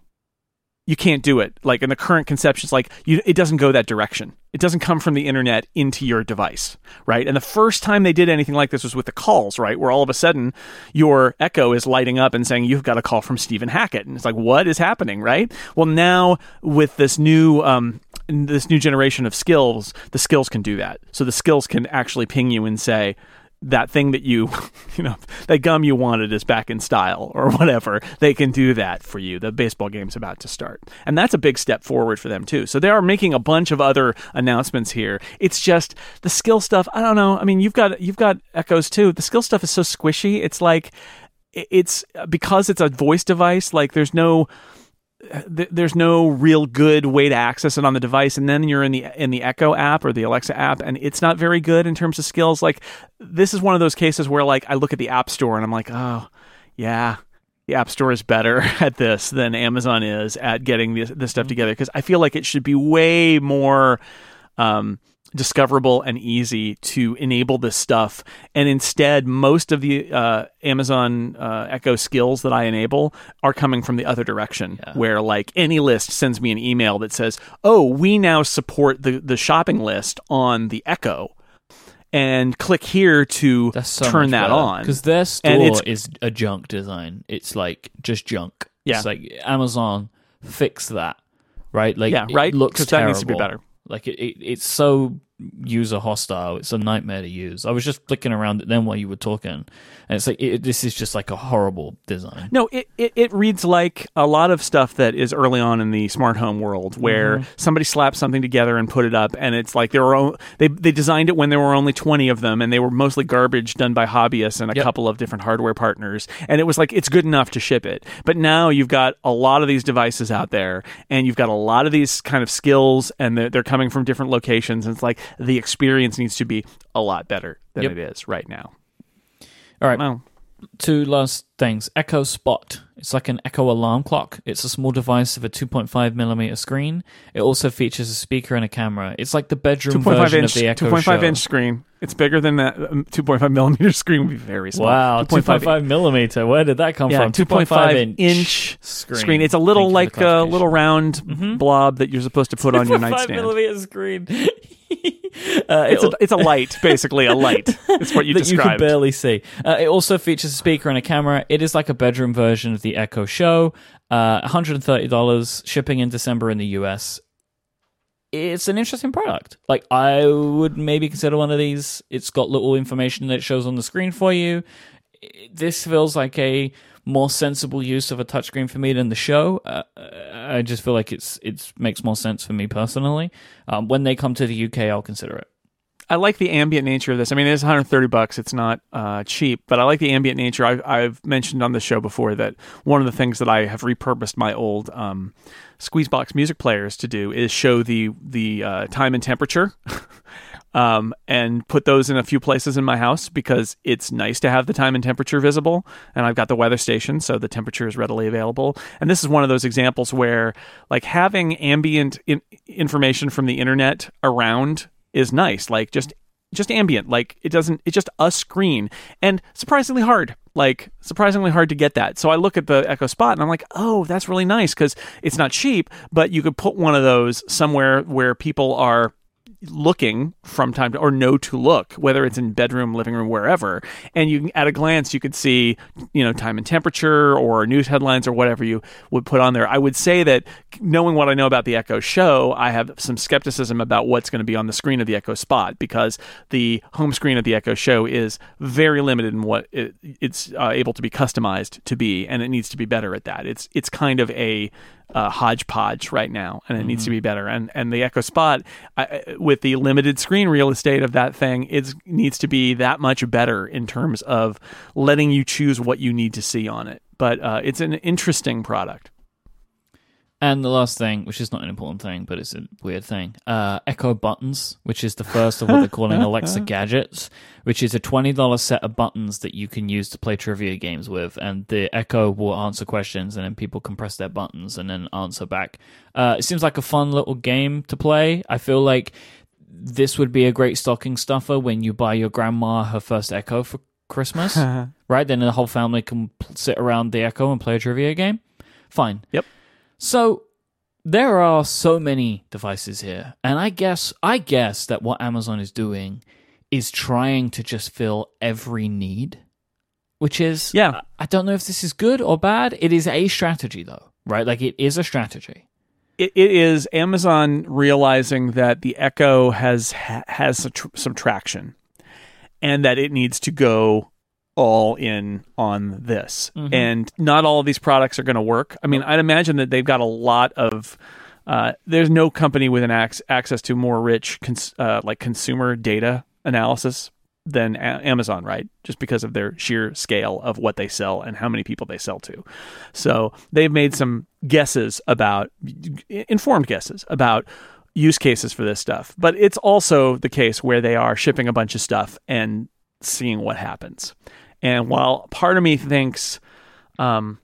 you can't do it like in the current conceptions like you, it doesn't go that direction it doesn't come from the internet into your device right? And the first time they did anything like this was with the calls right? Where all of a sudden your echo is lighting up and saying you've got a call from stephen hackett. And it's like what is happening right? Well now with this new um, this new generation of skills the skills can do that. So the skills can actually ping you and say that thing that you, you know, that gum you wanted is back in style or whatever. They can do that for you. The baseball game's about to start. And that's a big step forward for them too. So they are making a bunch of other announcements here. It's just the skill stuff. I don't know. I mean, you've got you've got echoes too. The skill stuff is so squishy. It's like it's because it's a voice device like there's no th- there's no real good way to access it on the device and then you're in the in the Echo app or the Alexa app and it's not very good in terms of skills. Like this is one of those cases where like I look at the App Store and I'm like oh yeah the App Store is better at this than Amazon is at getting this, this stuff together because I feel like it should be way more um, discoverable and easy to enable this stuff. And instead, most of the uh, Amazon uh, Echo skills that I enable are coming from the other direction, where like AnyList sends me an email that says, "Oh, we now support the the shopping list on the Echo." And click here to so turn that on. because their store is a junk design. It's like just junk. Yeah. It's like Amazon fix that, right? Like Yeah, it right? looks 'Cause that needs to be terrible. better. Like it, it, it's so user hostile. It's a nightmare to use. I was just flicking around it then while you were talking, and it's like it, this is just like a horrible design. No, it, it, it reads like a lot of stuff that is early on in the smart home world where mm-hmm. somebody slapped something together and put it up and it's like there were o- they they designed it when there were only 20 of them and they were mostly garbage done by hobbyists and a Yep. couple of different hardware partners and it was like it's good enough to ship it. But now you've got a lot of these devices out there and you've got a lot of these kind of skills and they're, they're coming from different locations and it's like the experience needs to be a lot better than Yep. it is right now. All right, Well, two last things. Echo Spot. It's like an Echo alarm clock. It's a small device with a 2.5 millimeter screen. It also features a speaker and a camera. It's like the bedroom 2.5 version inch, of the Echo 2.5 Show. inch screen. It's bigger than that. Um, 2.5 millimeter screen would be very small. Wow, 2.5 millimeter. Where did that come Yeah, from? 2.5 inch screen. screen. It's a little for like a little round blob that you're supposed to put on your 2.5 nightstand. millimeter screen. uh, It's a, it's a light, basically a light. It's what you that you can barely see. Uh, it also features a speaker and a camera. It is like a bedroom version of the Echo Show. Uh, $130 shipping in December in the US. It's an interesting product. Like I would maybe consider one of these. It's got little information that shows on the screen for you. This feels like a more sensible use of a touchscreen for me than the show. Uh, I just feel like it's it makes more sense for me personally. Um, when they come to the UK, I'll consider it. I like the ambient nature of this. I mean, it's 130 bucks. It's not uh, cheap, but I like the ambient nature. I've, I've mentioned on the show before that one of the things that I have repurposed my old um, Squeezebox music players to do is show the the uh, time and temperature. Um, and put those in a few places in my house because it's nice to have the time and temperature visible. And I've got the weather station, so the temperature is readily available. And this is one of those examples where, like, having ambient in- information from the internet around is nice. Like, just just ambient. Like, it doesn't. It's just a screen, and surprisingly hard. Like, surprisingly hard to get that. So I look at the Echo Spot and I'm like, oh, that's really nice because it's not cheap, but you could put one of those somewhere where people are looking from time to or know to look whether it's in bedroom living room wherever and you at a glance you could see you know time and temperature or news headlines or whatever you would put on there. I would say that knowing what i know about the echo show i have some skepticism about what's going to be on the screen of the echo spot because the home screen of the echo show is very limited in what it, it's uh, able to be customized to be and it needs to be better at that. It's it's kind of a uh, hodgepodge right now, and it needs to be better. And and the Echo Spot, I, with the limited screen real estate of that thing, it needs to be that much better in terms of letting you choose what you need to see on it. But uh, it's an interesting product. And the last thing, which is not an important thing, but it's a weird thing, uh, Echo Buttons, which is the first of what they're calling Alexa gadgets, which is a $20 set of buttons that you can use to play trivia games with. And the Echo will answer questions, and then people can press their buttons and then answer back. Uh, it seems like a fun little game to play. I feel like this would be a great stocking stuffer when you buy your grandma her first Echo for Christmas, right? Then the whole family can sit around the Echo and play a trivia game. Fine. Yep. So there are so many devices here, and I guess I guess that what Amazon is doing is trying to just fill every need, which is Yeah. I- don't know if this is good or bad. It is a strategy, though, right? Like it is a strategy. it, it is Amazon realizing that the Echo has has tr- some traction, and that it needs to go all in on this. And not all of these products are going to work. I mean, I'd imagine that they've got a lot of. Uh, there's no company with an ac- access to more rich cons- uh, like consumer data analysis than a- Amazon, right? Just because of their sheer scale of what they sell and how many people they sell to. So they've made some guesses about, informed guesses about use cases for this stuff. But it's also the case where they are shipping a bunch of stuff and seeing what happens. And while part of me thinks, um,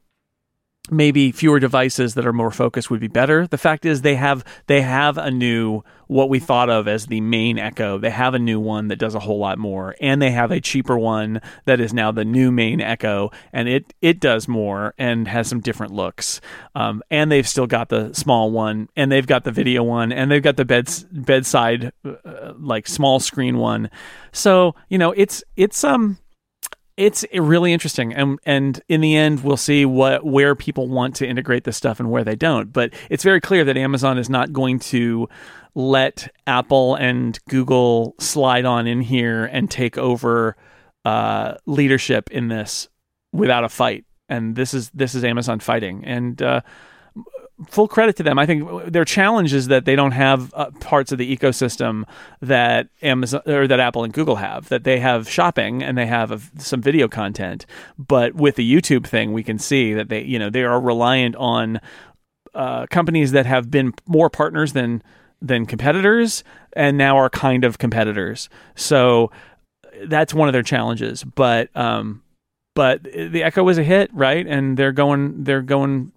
maybe fewer devices that are more focused would be better. The fact is they have they have a new what we thought of as the main Echo. They have a new one that does a whole lot more and they have a cheaper one that is now the new main Echo and it it does more and has some different looks. Um, and they've still got the small one and they've got the video one and they've got the bed bedside uh, like small screen one. So, you know, it's it's um it's really interesting and and in the end we'll see what where people want to integrate this stuff and where they don't. But it's very clear that Amazon is not going to let Apple and Google slide on in here and take over uh, leadership in this without a fight. And this is this is Amazon fighting. And uh, full credit to them. I think their challenge is that they don't have uh, parts of the ecosystem that Amazon or that Apple and Google have. That they have shopping and they have uh, some video content, but with the YouTube thing, we can see that they, you know, they are reliant on uh, companies that have been more partners than than competitors, and now are kind of competitors. So that's one of their challenges. But um, but the Echo was a hit, right? And they're going they're going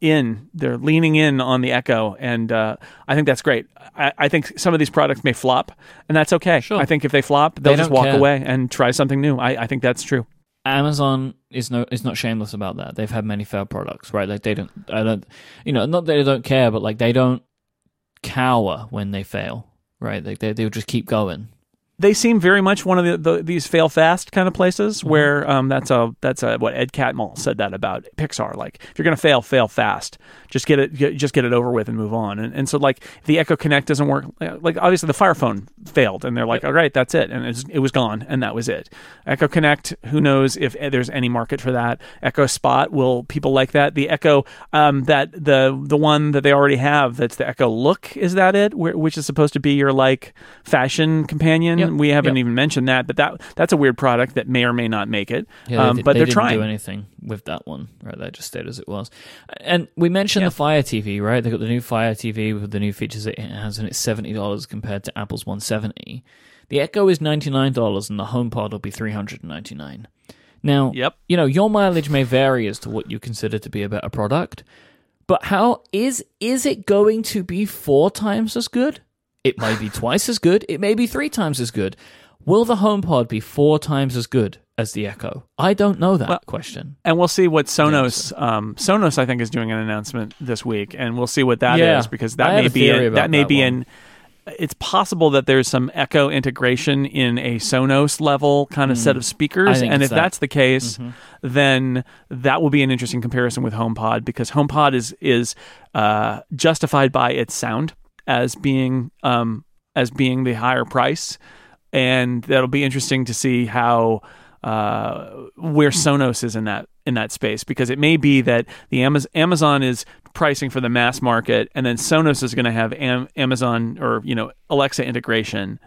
in they're leaning in on the echo and uh, i think that's great. I, I, think some of these products may flop and that's okay. Sure. i think if they flop they'll they just walk care. away and try something new. I, I, think that's true. Amazon is no is not shameless about that. They've had many failed products right? Like they don't i don't you know not that they don't care but like they don't cower when they fail right? Like they, they'll just keep going they seem very much one of the, the these fail fast kind of places mm-hmm. where um, that's a that's a what Ed Catmull said that about Pixar. Like if you're gonna fail, fail fast. Just get it get, just get it over with and move on. And, and so like the Echo Connect doesn't work. Like obviously the Fire Phone failed, and they're like, all right, that's it, and it was, it was gone, and that was it. Echo Connect, who knows if there's any market for that? Echo Spot, will people like that? The Echo um, that the the one that they already have, that's the Echo Look, is that it? Where, which is supposed to be your like fashion companion. Yep Yep. We haven't yep. even mentioned that, but that that's a weird product that may or may not make it. Yeah, um, they, but they are didn't trying. do anything with that one, right? They just stayed as it was. And we mentioned yeah. the Fire TV, right? They got the new Fire TV with the new features it has, and it's seventy dollars compared to Apple's one seventy. The Echo is ninety nine dollars, and the HomePod will be three hundred and ninety nine. Now, yep. you know, your mileage may vary as to what you consider to be a better product, but how is is it going to be four times as good? It may be twice as good. It may be three times as good. Will the HomePod be four times as good as the Echo? I don't know that well, question. And we'll see what Sonos. Um, Sonos, I think, is doing an announcement this week, and we'll see what that yeah, is because that may be a, that may that be one. an. It's possible that there's some Echo integration in a Sonos level kind of mm. set of speakers, and if that. that's the case, mm-hmm. then that will be an interesting comparison with HomePod because HomePod is is uh, justified by its sound as being um, as being the higher price and that'll be interesting to see how uh, where Sonos is in that in that space because it may be that the Amazon, Amazon is pricing for the mass market, and then Sonos is going to have Am- Amazon or you know Alexa integration,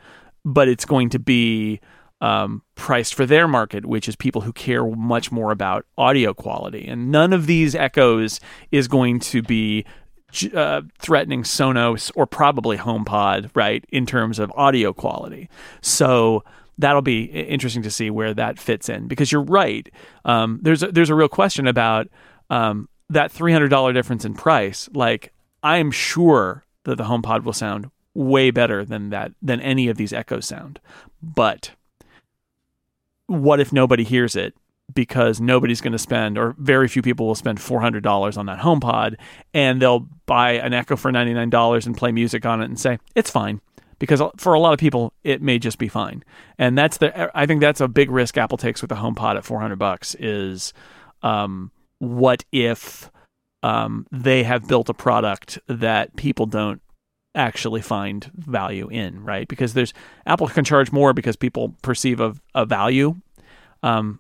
but it's going to be um, priced for their market, which is people who care much more about audio quality. And none of these echoes is going to be uh, threatening Sonos or probably HomePod, right, in terms of audio quality. So that'll be interesting to see where that fits in because you're right. Um, there's a, there's a real question about um, that three hundred dollar difference in price. Like I am sure that the HomePod will sound way better than that than any of these Echoes sound, but what if nobody hears it because nobody's going to spend, or very few people will spend $400 on that HomePod, and they'll buy an Echo for $99 and play music on it and say, it's fine. Because for a lot of people, it may just be fine, and that's the. I think that's a big risk Apple takes with the HomePod at 400 bucks. Is um, what if um, they have built a product that people don't actually find value in, right? Because there's Apple can charge more because people perceive a, a value. Um,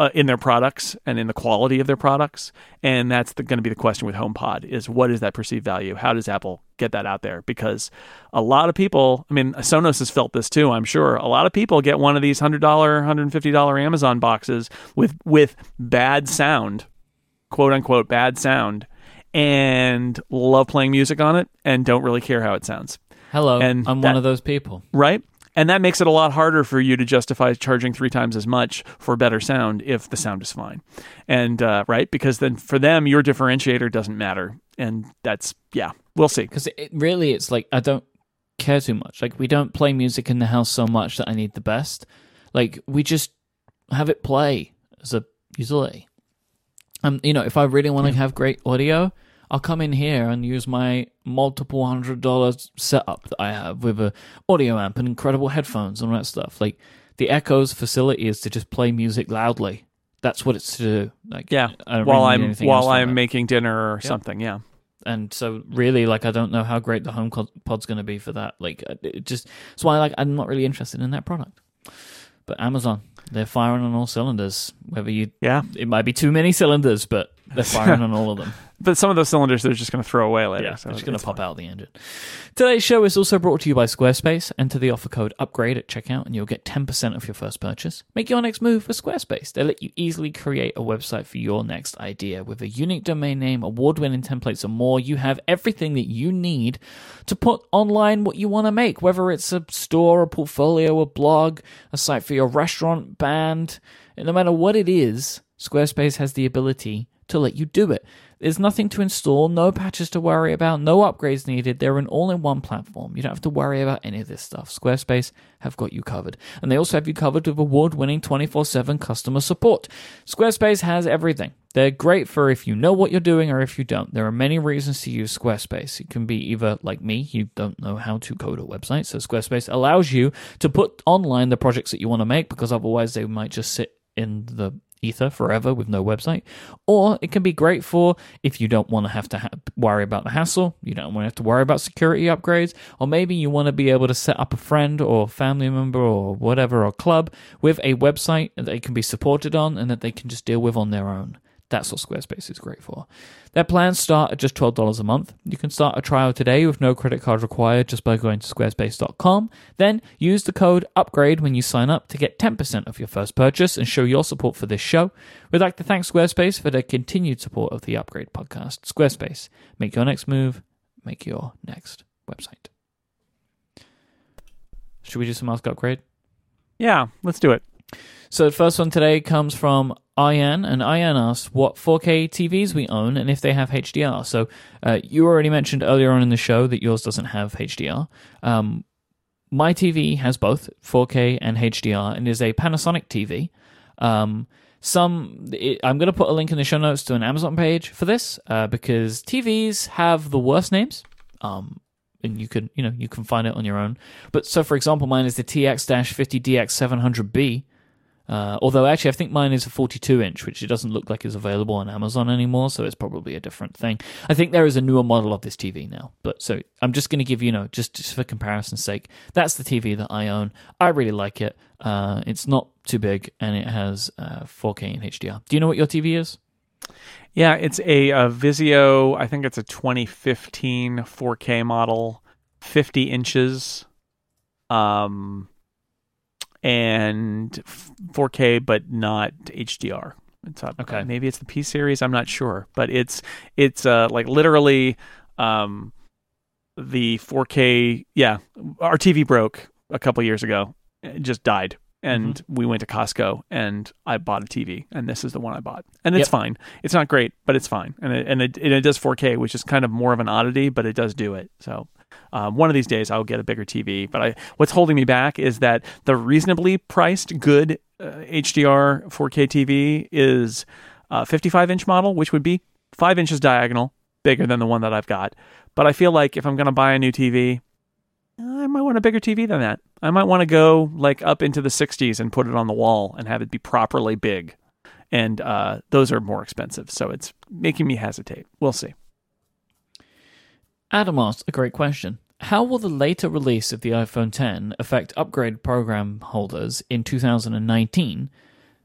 uh, in their products and in the quality of their products. And that's going to be the question with HomePod is what is that perceived value? How does Apple get that out there? Because a lot of people, I mean, Sonos has felt this too, I'm sure. A lot of people get one of these $100, $150 Amazon boxes with, with bad sound, quote unquote, bad sound, and love playing music on it and don't really care how it sounds. Hello. And I'm that, one of those people. Right? And that makes it a lot harder for you to justify charging three times as much for better sound if the sound is fine, and uh, right because then for them your differentiator doesn't matter, and that's yeah, we'll see. Because it really, it's like I don't care too much. Like we don't play music in the house so much that I need the best. Like we just have it play as a utility. Um, you know, if I really want to have great audio, I'll come in here and use my multiple hundred dollars setup that I have with a audio amp and incredible headphones and all that stuff. Like the Echo's facility is to just play music loudly. That's what it's to do. Like Yeah, while really I'm while I'm making dinner or something. Yeah, and so really like I don't know how great the home pod's going to be for that. Like it just that's why like I'm not really interested in that product. But Amazon, they're firing on all cylinders. Whether you, yeah. it might be too many cylinders, but they're firing on all of them. But some of those cylinders they're just going to throw away later. Yeah, so it's going to pop fine. out the engine. Today's show is also brought to you by Squarespace. Enter the offer code UPGRADE at checkout and you'll get 10% off your first purchase. Make your next move with Squarespace. They let you easily create a website for your next idea. With a unique domain name, award winning templates, and more, you have everything that you need to put online what you want to make, whether it's a store, a portfolio, a blog, a site for your restaurant, band, and no matter what it is, Squarespace has the ability to let you do it. There's nothing to install, no patches to worry about, no upgrades needed. They're an all in one platform. You don't have to worry about any of this stuff. Squarespace have got you covered. And they also have you covered with award winning 24 7 customer support. Squarespace has everything. They're great for if you know what you're doing or if you don't. There are many reasons to use Squarespace. It can be either like me, you don't know how to code a website, so Squarespace allows you to put online the projects that you want to make because otherwise they might just sit in the ether forever with no website. Or it can be great for if you don't want to have to ha- worry about the hassle, you don't want to have to worry about security upgrades, or maybe you want to be able to set up a friend or family member or whatever or club with a website that they can be supported on and that they can just deal with on their own. That's what Squarespace is great for. Their plans start at just $12 a month. You can start a trial today with no credit card required just by going to squarespace.com. Then use the code UPGRADE when you sign up to get 10% of your first purchase and show your support for this show. We'd like to thank Squarespace for their continued support of the Upgrade podcast. Squarespace, make your next move, make your next website. Should we do some Ask Upgrade? Yeah, let's do it. So the first one today comes from Ian, and Ian asks what 4K TVs we own and if they have HDR. So uh, you already mentioned earlier on in the show that yours doesn't have HDR. Um, my TV has both 4K and HDR, and is a Panasonic TV. Um, some it, I'm going to put a link in the show notes to an Amazon page for this uh, because TVs have the worst names. Um, and you can you know you can find it on your own. But so for example, mine is the TX-50DX700B. Uh, although actually, I think mine is a 42 inch, which it doesn't look like is available on Amazon anymore, so it's probably a different thing. I think there is a newer model of this TV now, but so I'm just going to give you, know, just, just for comparison's sake, that's the TV that I own. I really like it. Uh, it's not too big, and it has uh, 4K and HDR. Do you know what your TV is? Yeah, it's a, a Vizio. I think it's a 2015 4K model, 50 inches, um, and 4K, but not HDR. It's up, Okay. maybe it's the P series. I'm not sure, but it's it's uh, like literally um, the 4K. Yeah, our TV broke a couple years ago. It just died. And Mm-hmm. we went to Costco and I bought a TV and this is the one I bought. And it's Yep. fine. It's not great, but it's fine. And it, and it, and it does 4K, which is kind of more of an oddity, but it does do it. So um, one of these days I'll get a bigger TV. But I, what's holding me back is that the reasonably priced good uh, HDR 4K TV is a 55 inch model, which would be five inches diagonal, bigger than the one that I've got. But I feel like if I'm going to buy a new TV, I might want a bigger TV than that. I might want to go like up into the 60s and put it on the wall and have it be properly big. And uh, those are more expensive. So it's making me hesitate. We'll see. Adam asked a great question. How will the later release of the iPhone 10 affect upgrade program holders in 2019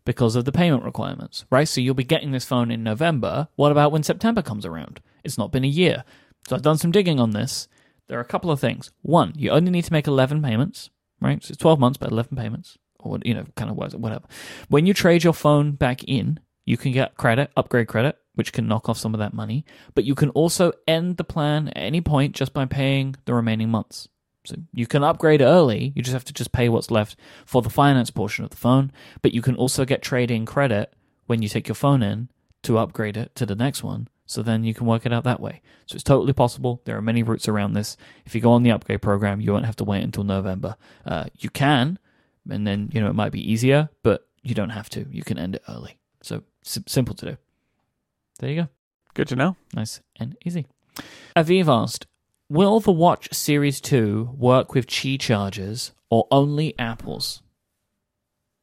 because of the payment requirements? Right? So you'll be getting this phone in November. What about when September comes around? It's not been a year. So I've done some digging on this. There are a couple of things. One, you only need to make 11 payments, right? So it's 12 months, but 11 payments, or you know, kind of whatever. When you trade your phone back in, you can get credit, upgrade credit, which can knock off some of that money. But you can also end the plan at any point just by paying the remaining months. So you can upgrade early. You just have to just pay what's left for the finance portion of the phone. But you can also get trade in credit when you take your phone in to upgrade it to the next one. So then you can work it out that way. So it's totally possible. There are many routes around this. If you go on the upgrade program, you won't have to wait until November. Uh, you can, and then you know it might be easier, but you don't have to. You can end it early. So simple to do. There you go. Good to know. Nice and easy. Aviv asked, Will the Watch Series 2 work with Qi chargers or only Apple's?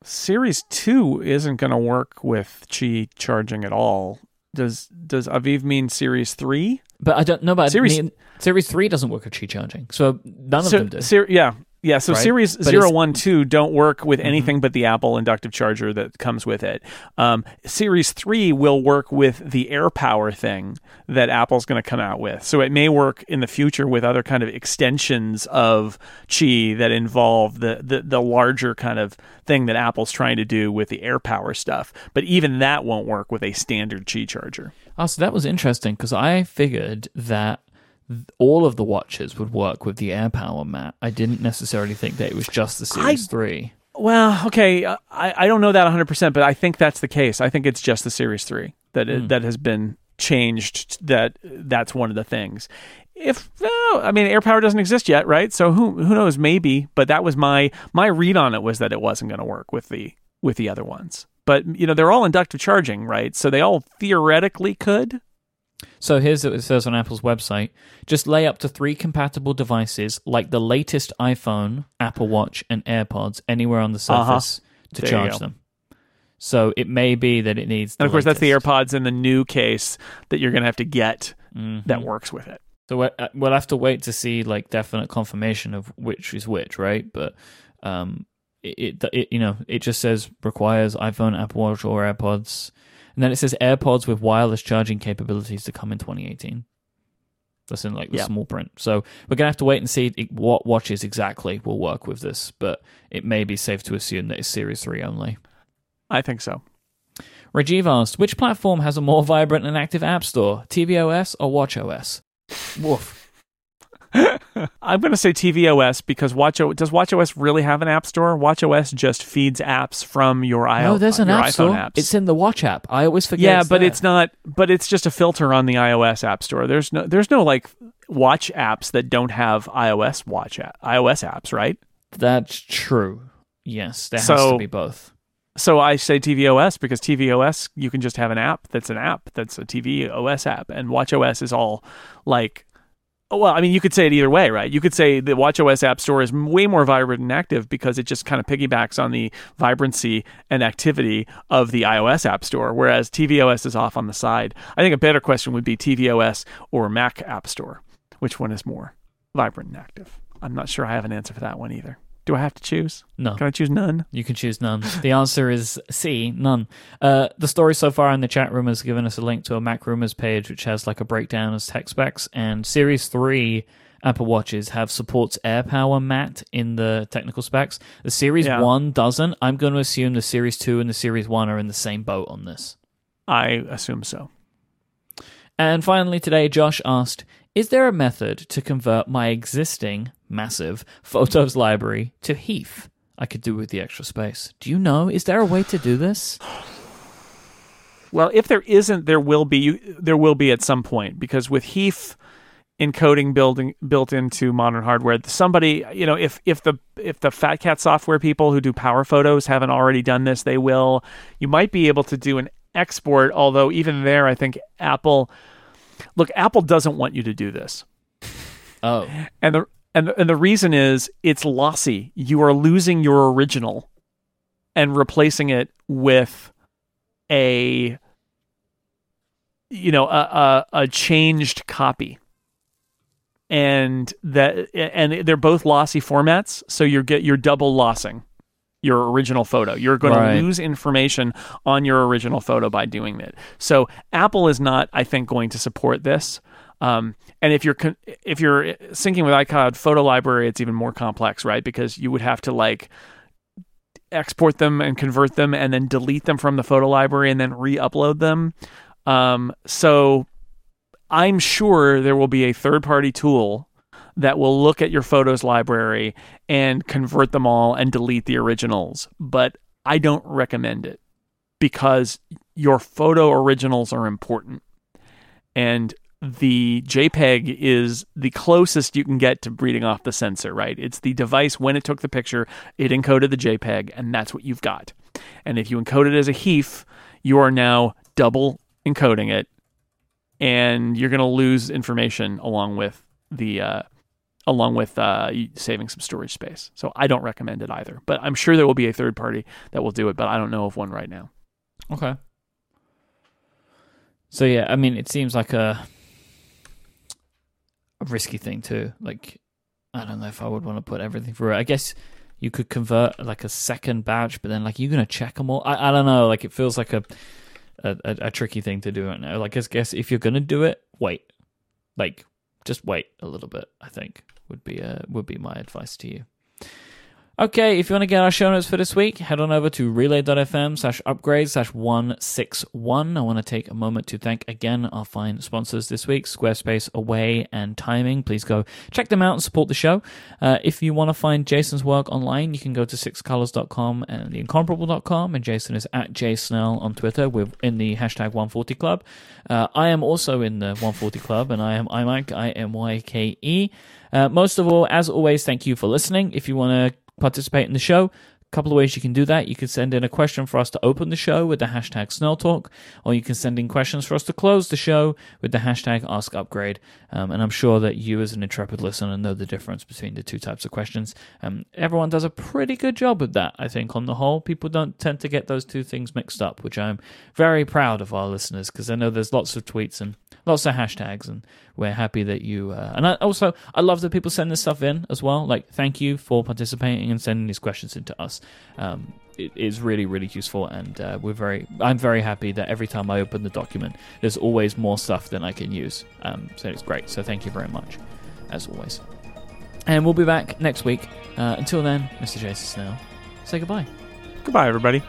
Series two isn't going to work with Qi charging at all. Does Does Aviv mean Series three? But I don't know about Series- Series, Series 3 doesn't work with Qi charging. So none of So- them do. ser- yeah, yeah. So Right? Series But zero, Mm-hmm. one, two don't work with anything but the Apple inductive charger that comes with it. Um, Series three will work with the AirPower thing that Apple's going to come out with. So it may work in the future with other kind of extensions of Qi that involve the the, the larger kind of thing that Apple's trying to do with the AirPower stuff. But even that won't work with a standard Qi charger. Oh, so that was interesting because I figured that th- all of the watches would work with the AirPower mat. I didn't necessarily think that it was just the Series 3. Well, okay, uh, I, I don't know that 100%, but I think that's the case. I think it's just the Series 3 that it, that has been changed that that's one of the things. If no, I mean AirPower doesn't exist yet, right? So who who knows maybe, but that was my my read on it was that it wasn't going to work with the with the other ones. But you know, they're all inductive charging, right? So they all theoretically could. So here's what it says on Apple's website. Just lay up to three compatible devices like the latest iPhone, Apple Watch, and AirPods anywhere on the Uh-huh. surface to There charge them. So it may be that it needs. And of course, that's the latest. AirPods in the new case that you're going to have to get Mhm. that works with it. So uh, we'll have to wait to see like definite confirmation of which is which, right? But um, it, it, it you know it just says requires iPhone, Apple Watch, or AirPods, and then it says AirPods with wireless charging capabilities to come in 2018. That's in like the Yeah. small print. So we're gonna have to wait and see what watches exactly will work with this, but it may be safe to assume that it's Series Three only. I think so. Rajiv asked, which platform has a more vibrant and active app store, tvOS or WatchOS? Woof. I'm going to say tvOS because WatchOS does WatchOS really have an app store? WatchOS just feeds apps from your oh, iOS. No, there's an app iPhone store. apps. It's in the Watch app. I always forget. yeah, it's but there. it's not. But it's just a filter on the iOS app store. There's no. There's no like watch apps that don't have iOS watch app, iOS apps, right? That's true. Yes, there has So- to be both. So I say tvOS because tvOS you can just have an app that's an app that's a tvOS app, and WatchOS is all like. Oh, Well, I mean, you could say it either way, right? You could say the WatchOS app store is way more vibrant and active because it just kind of piggybacks on the vibrancy and activity of the iOS app store, whereas tvOS is off on the side. I think a better question would be tvOS or Mac app store. Which one is more vibrant and active? I'm not sure I have an answer for that one either. Do I have to choose? No, Can I choose none? you can choose none. The answer is C, none. Uh, the story so far in the chat room has given us a link to a MacRumors page, which has like a breakdown of tech specs. And Series 3 Apple Watches have supports AirPower mat in the technical specs. The Series Yeah. 1 doesn't. I'm going to assume the Series 2 and the Series 1 are in the same boat on this. I assume so. And finally, today, Josh asked Is there a method to convert my existing massive photos library to HEIF? I could do with the extra space. Do you know? Is there a way to do this? Well, if there isn't, there will be. There will be at some point because with HEIF encoding building built into modern hardware, somebody you know if if the if the Fat Cat software people who do PowerPhotos haven't already done this, they will. You might be able to do an export, although even there, I think Apple. Look, Apple doesn't want you to do this. Oh, And the and and the reason is it's lossy. You are losing your original and replacing it with a you know a a, a changed copy. And that and they're both lossy formats, so you're get you're double lossing your original photo. You're going Right. to lose information on your original photo by doing it. So Apple is not, I think, going to support this. Um, and if you're con- if you're syncing with iCloud Photo Library, it's even more complex, right? Because you would have to like export them and convert them, and then delete them from the photo library, and then re-upload them. Um, so I'm sure there will be a third-party tool that will look at your photos library and convert them all and delete the originals. But I don't recommend it because your photo originals are important. And the JPEG is the closest you can get to reading off the sensor, right? It's the device when it took the picture, it encoded the JPEG, and that's what you've got. And if you encode it as a HEIF, you are now double encoding it, and you're going to lose information along with the uh, along with uh, saving some storage space. So I don't recommend it either. But I'm sure there will be a third party that will do it, but I don't know of one right now. Okay. So yeah, I mean, it seems like a a risky thing too. Like, I don't know if I would want to put everything through it. I guess you could convert like a second batch, but then like you're gonna check them all. I, I don't know. Like it feels like a a, a tricky thing to do right now. Like I guess if you're gonna do it, wait. Like just wait a little bit. I think would be uh, would be my advice to you. Okay, if you want to get our show notes for this week, head on over to relay.fm slash upgrade slash 161. I want to take a moment to thank again our fine sponsors this week, Squarespace Away and Timing. Please go check them out and support the show. Uh, if you want to find Jason's work online, you can go to sixcolors.com and theincomparable.com, and Jason is at jsnell on Twitter. We're in the hashtag 140 Club. Uh, I am also in the 140 Club, and I am iMyke, I-M-Y-K-E. Uh, most of all, as always, thank you for listening. If you want to participate in the show. A couple of ways you can do that. You can send in a question for us to open the show with the hashtag SnellTalk, or you can send in questions for us to close the show with the hashtag AskUpgrade. Um, and I'm sure that you, as an intrepid listener, know the difference between the two types of questions. Um, everyone does a pretty good job with that, I think, on the whole. People don't tend to get those two things mixed up, which I'm very proud of our listeners because I know there's lots of tweets and lots of hashtags, and we're happy that you. Uh, and I, also, I love that people send this stuff in as well. Like, thank you for participating and sending these questions into us. Um, it is really, really useful, and uh, we're very. I'm very happy that every time I open the document, there's always more stuff than I can use. Um, so it's great. So thank you very much, as always. And we'll be back next week. Uh, until then, Mr. Jason Snell, say goodbye. Goodbye, everybody.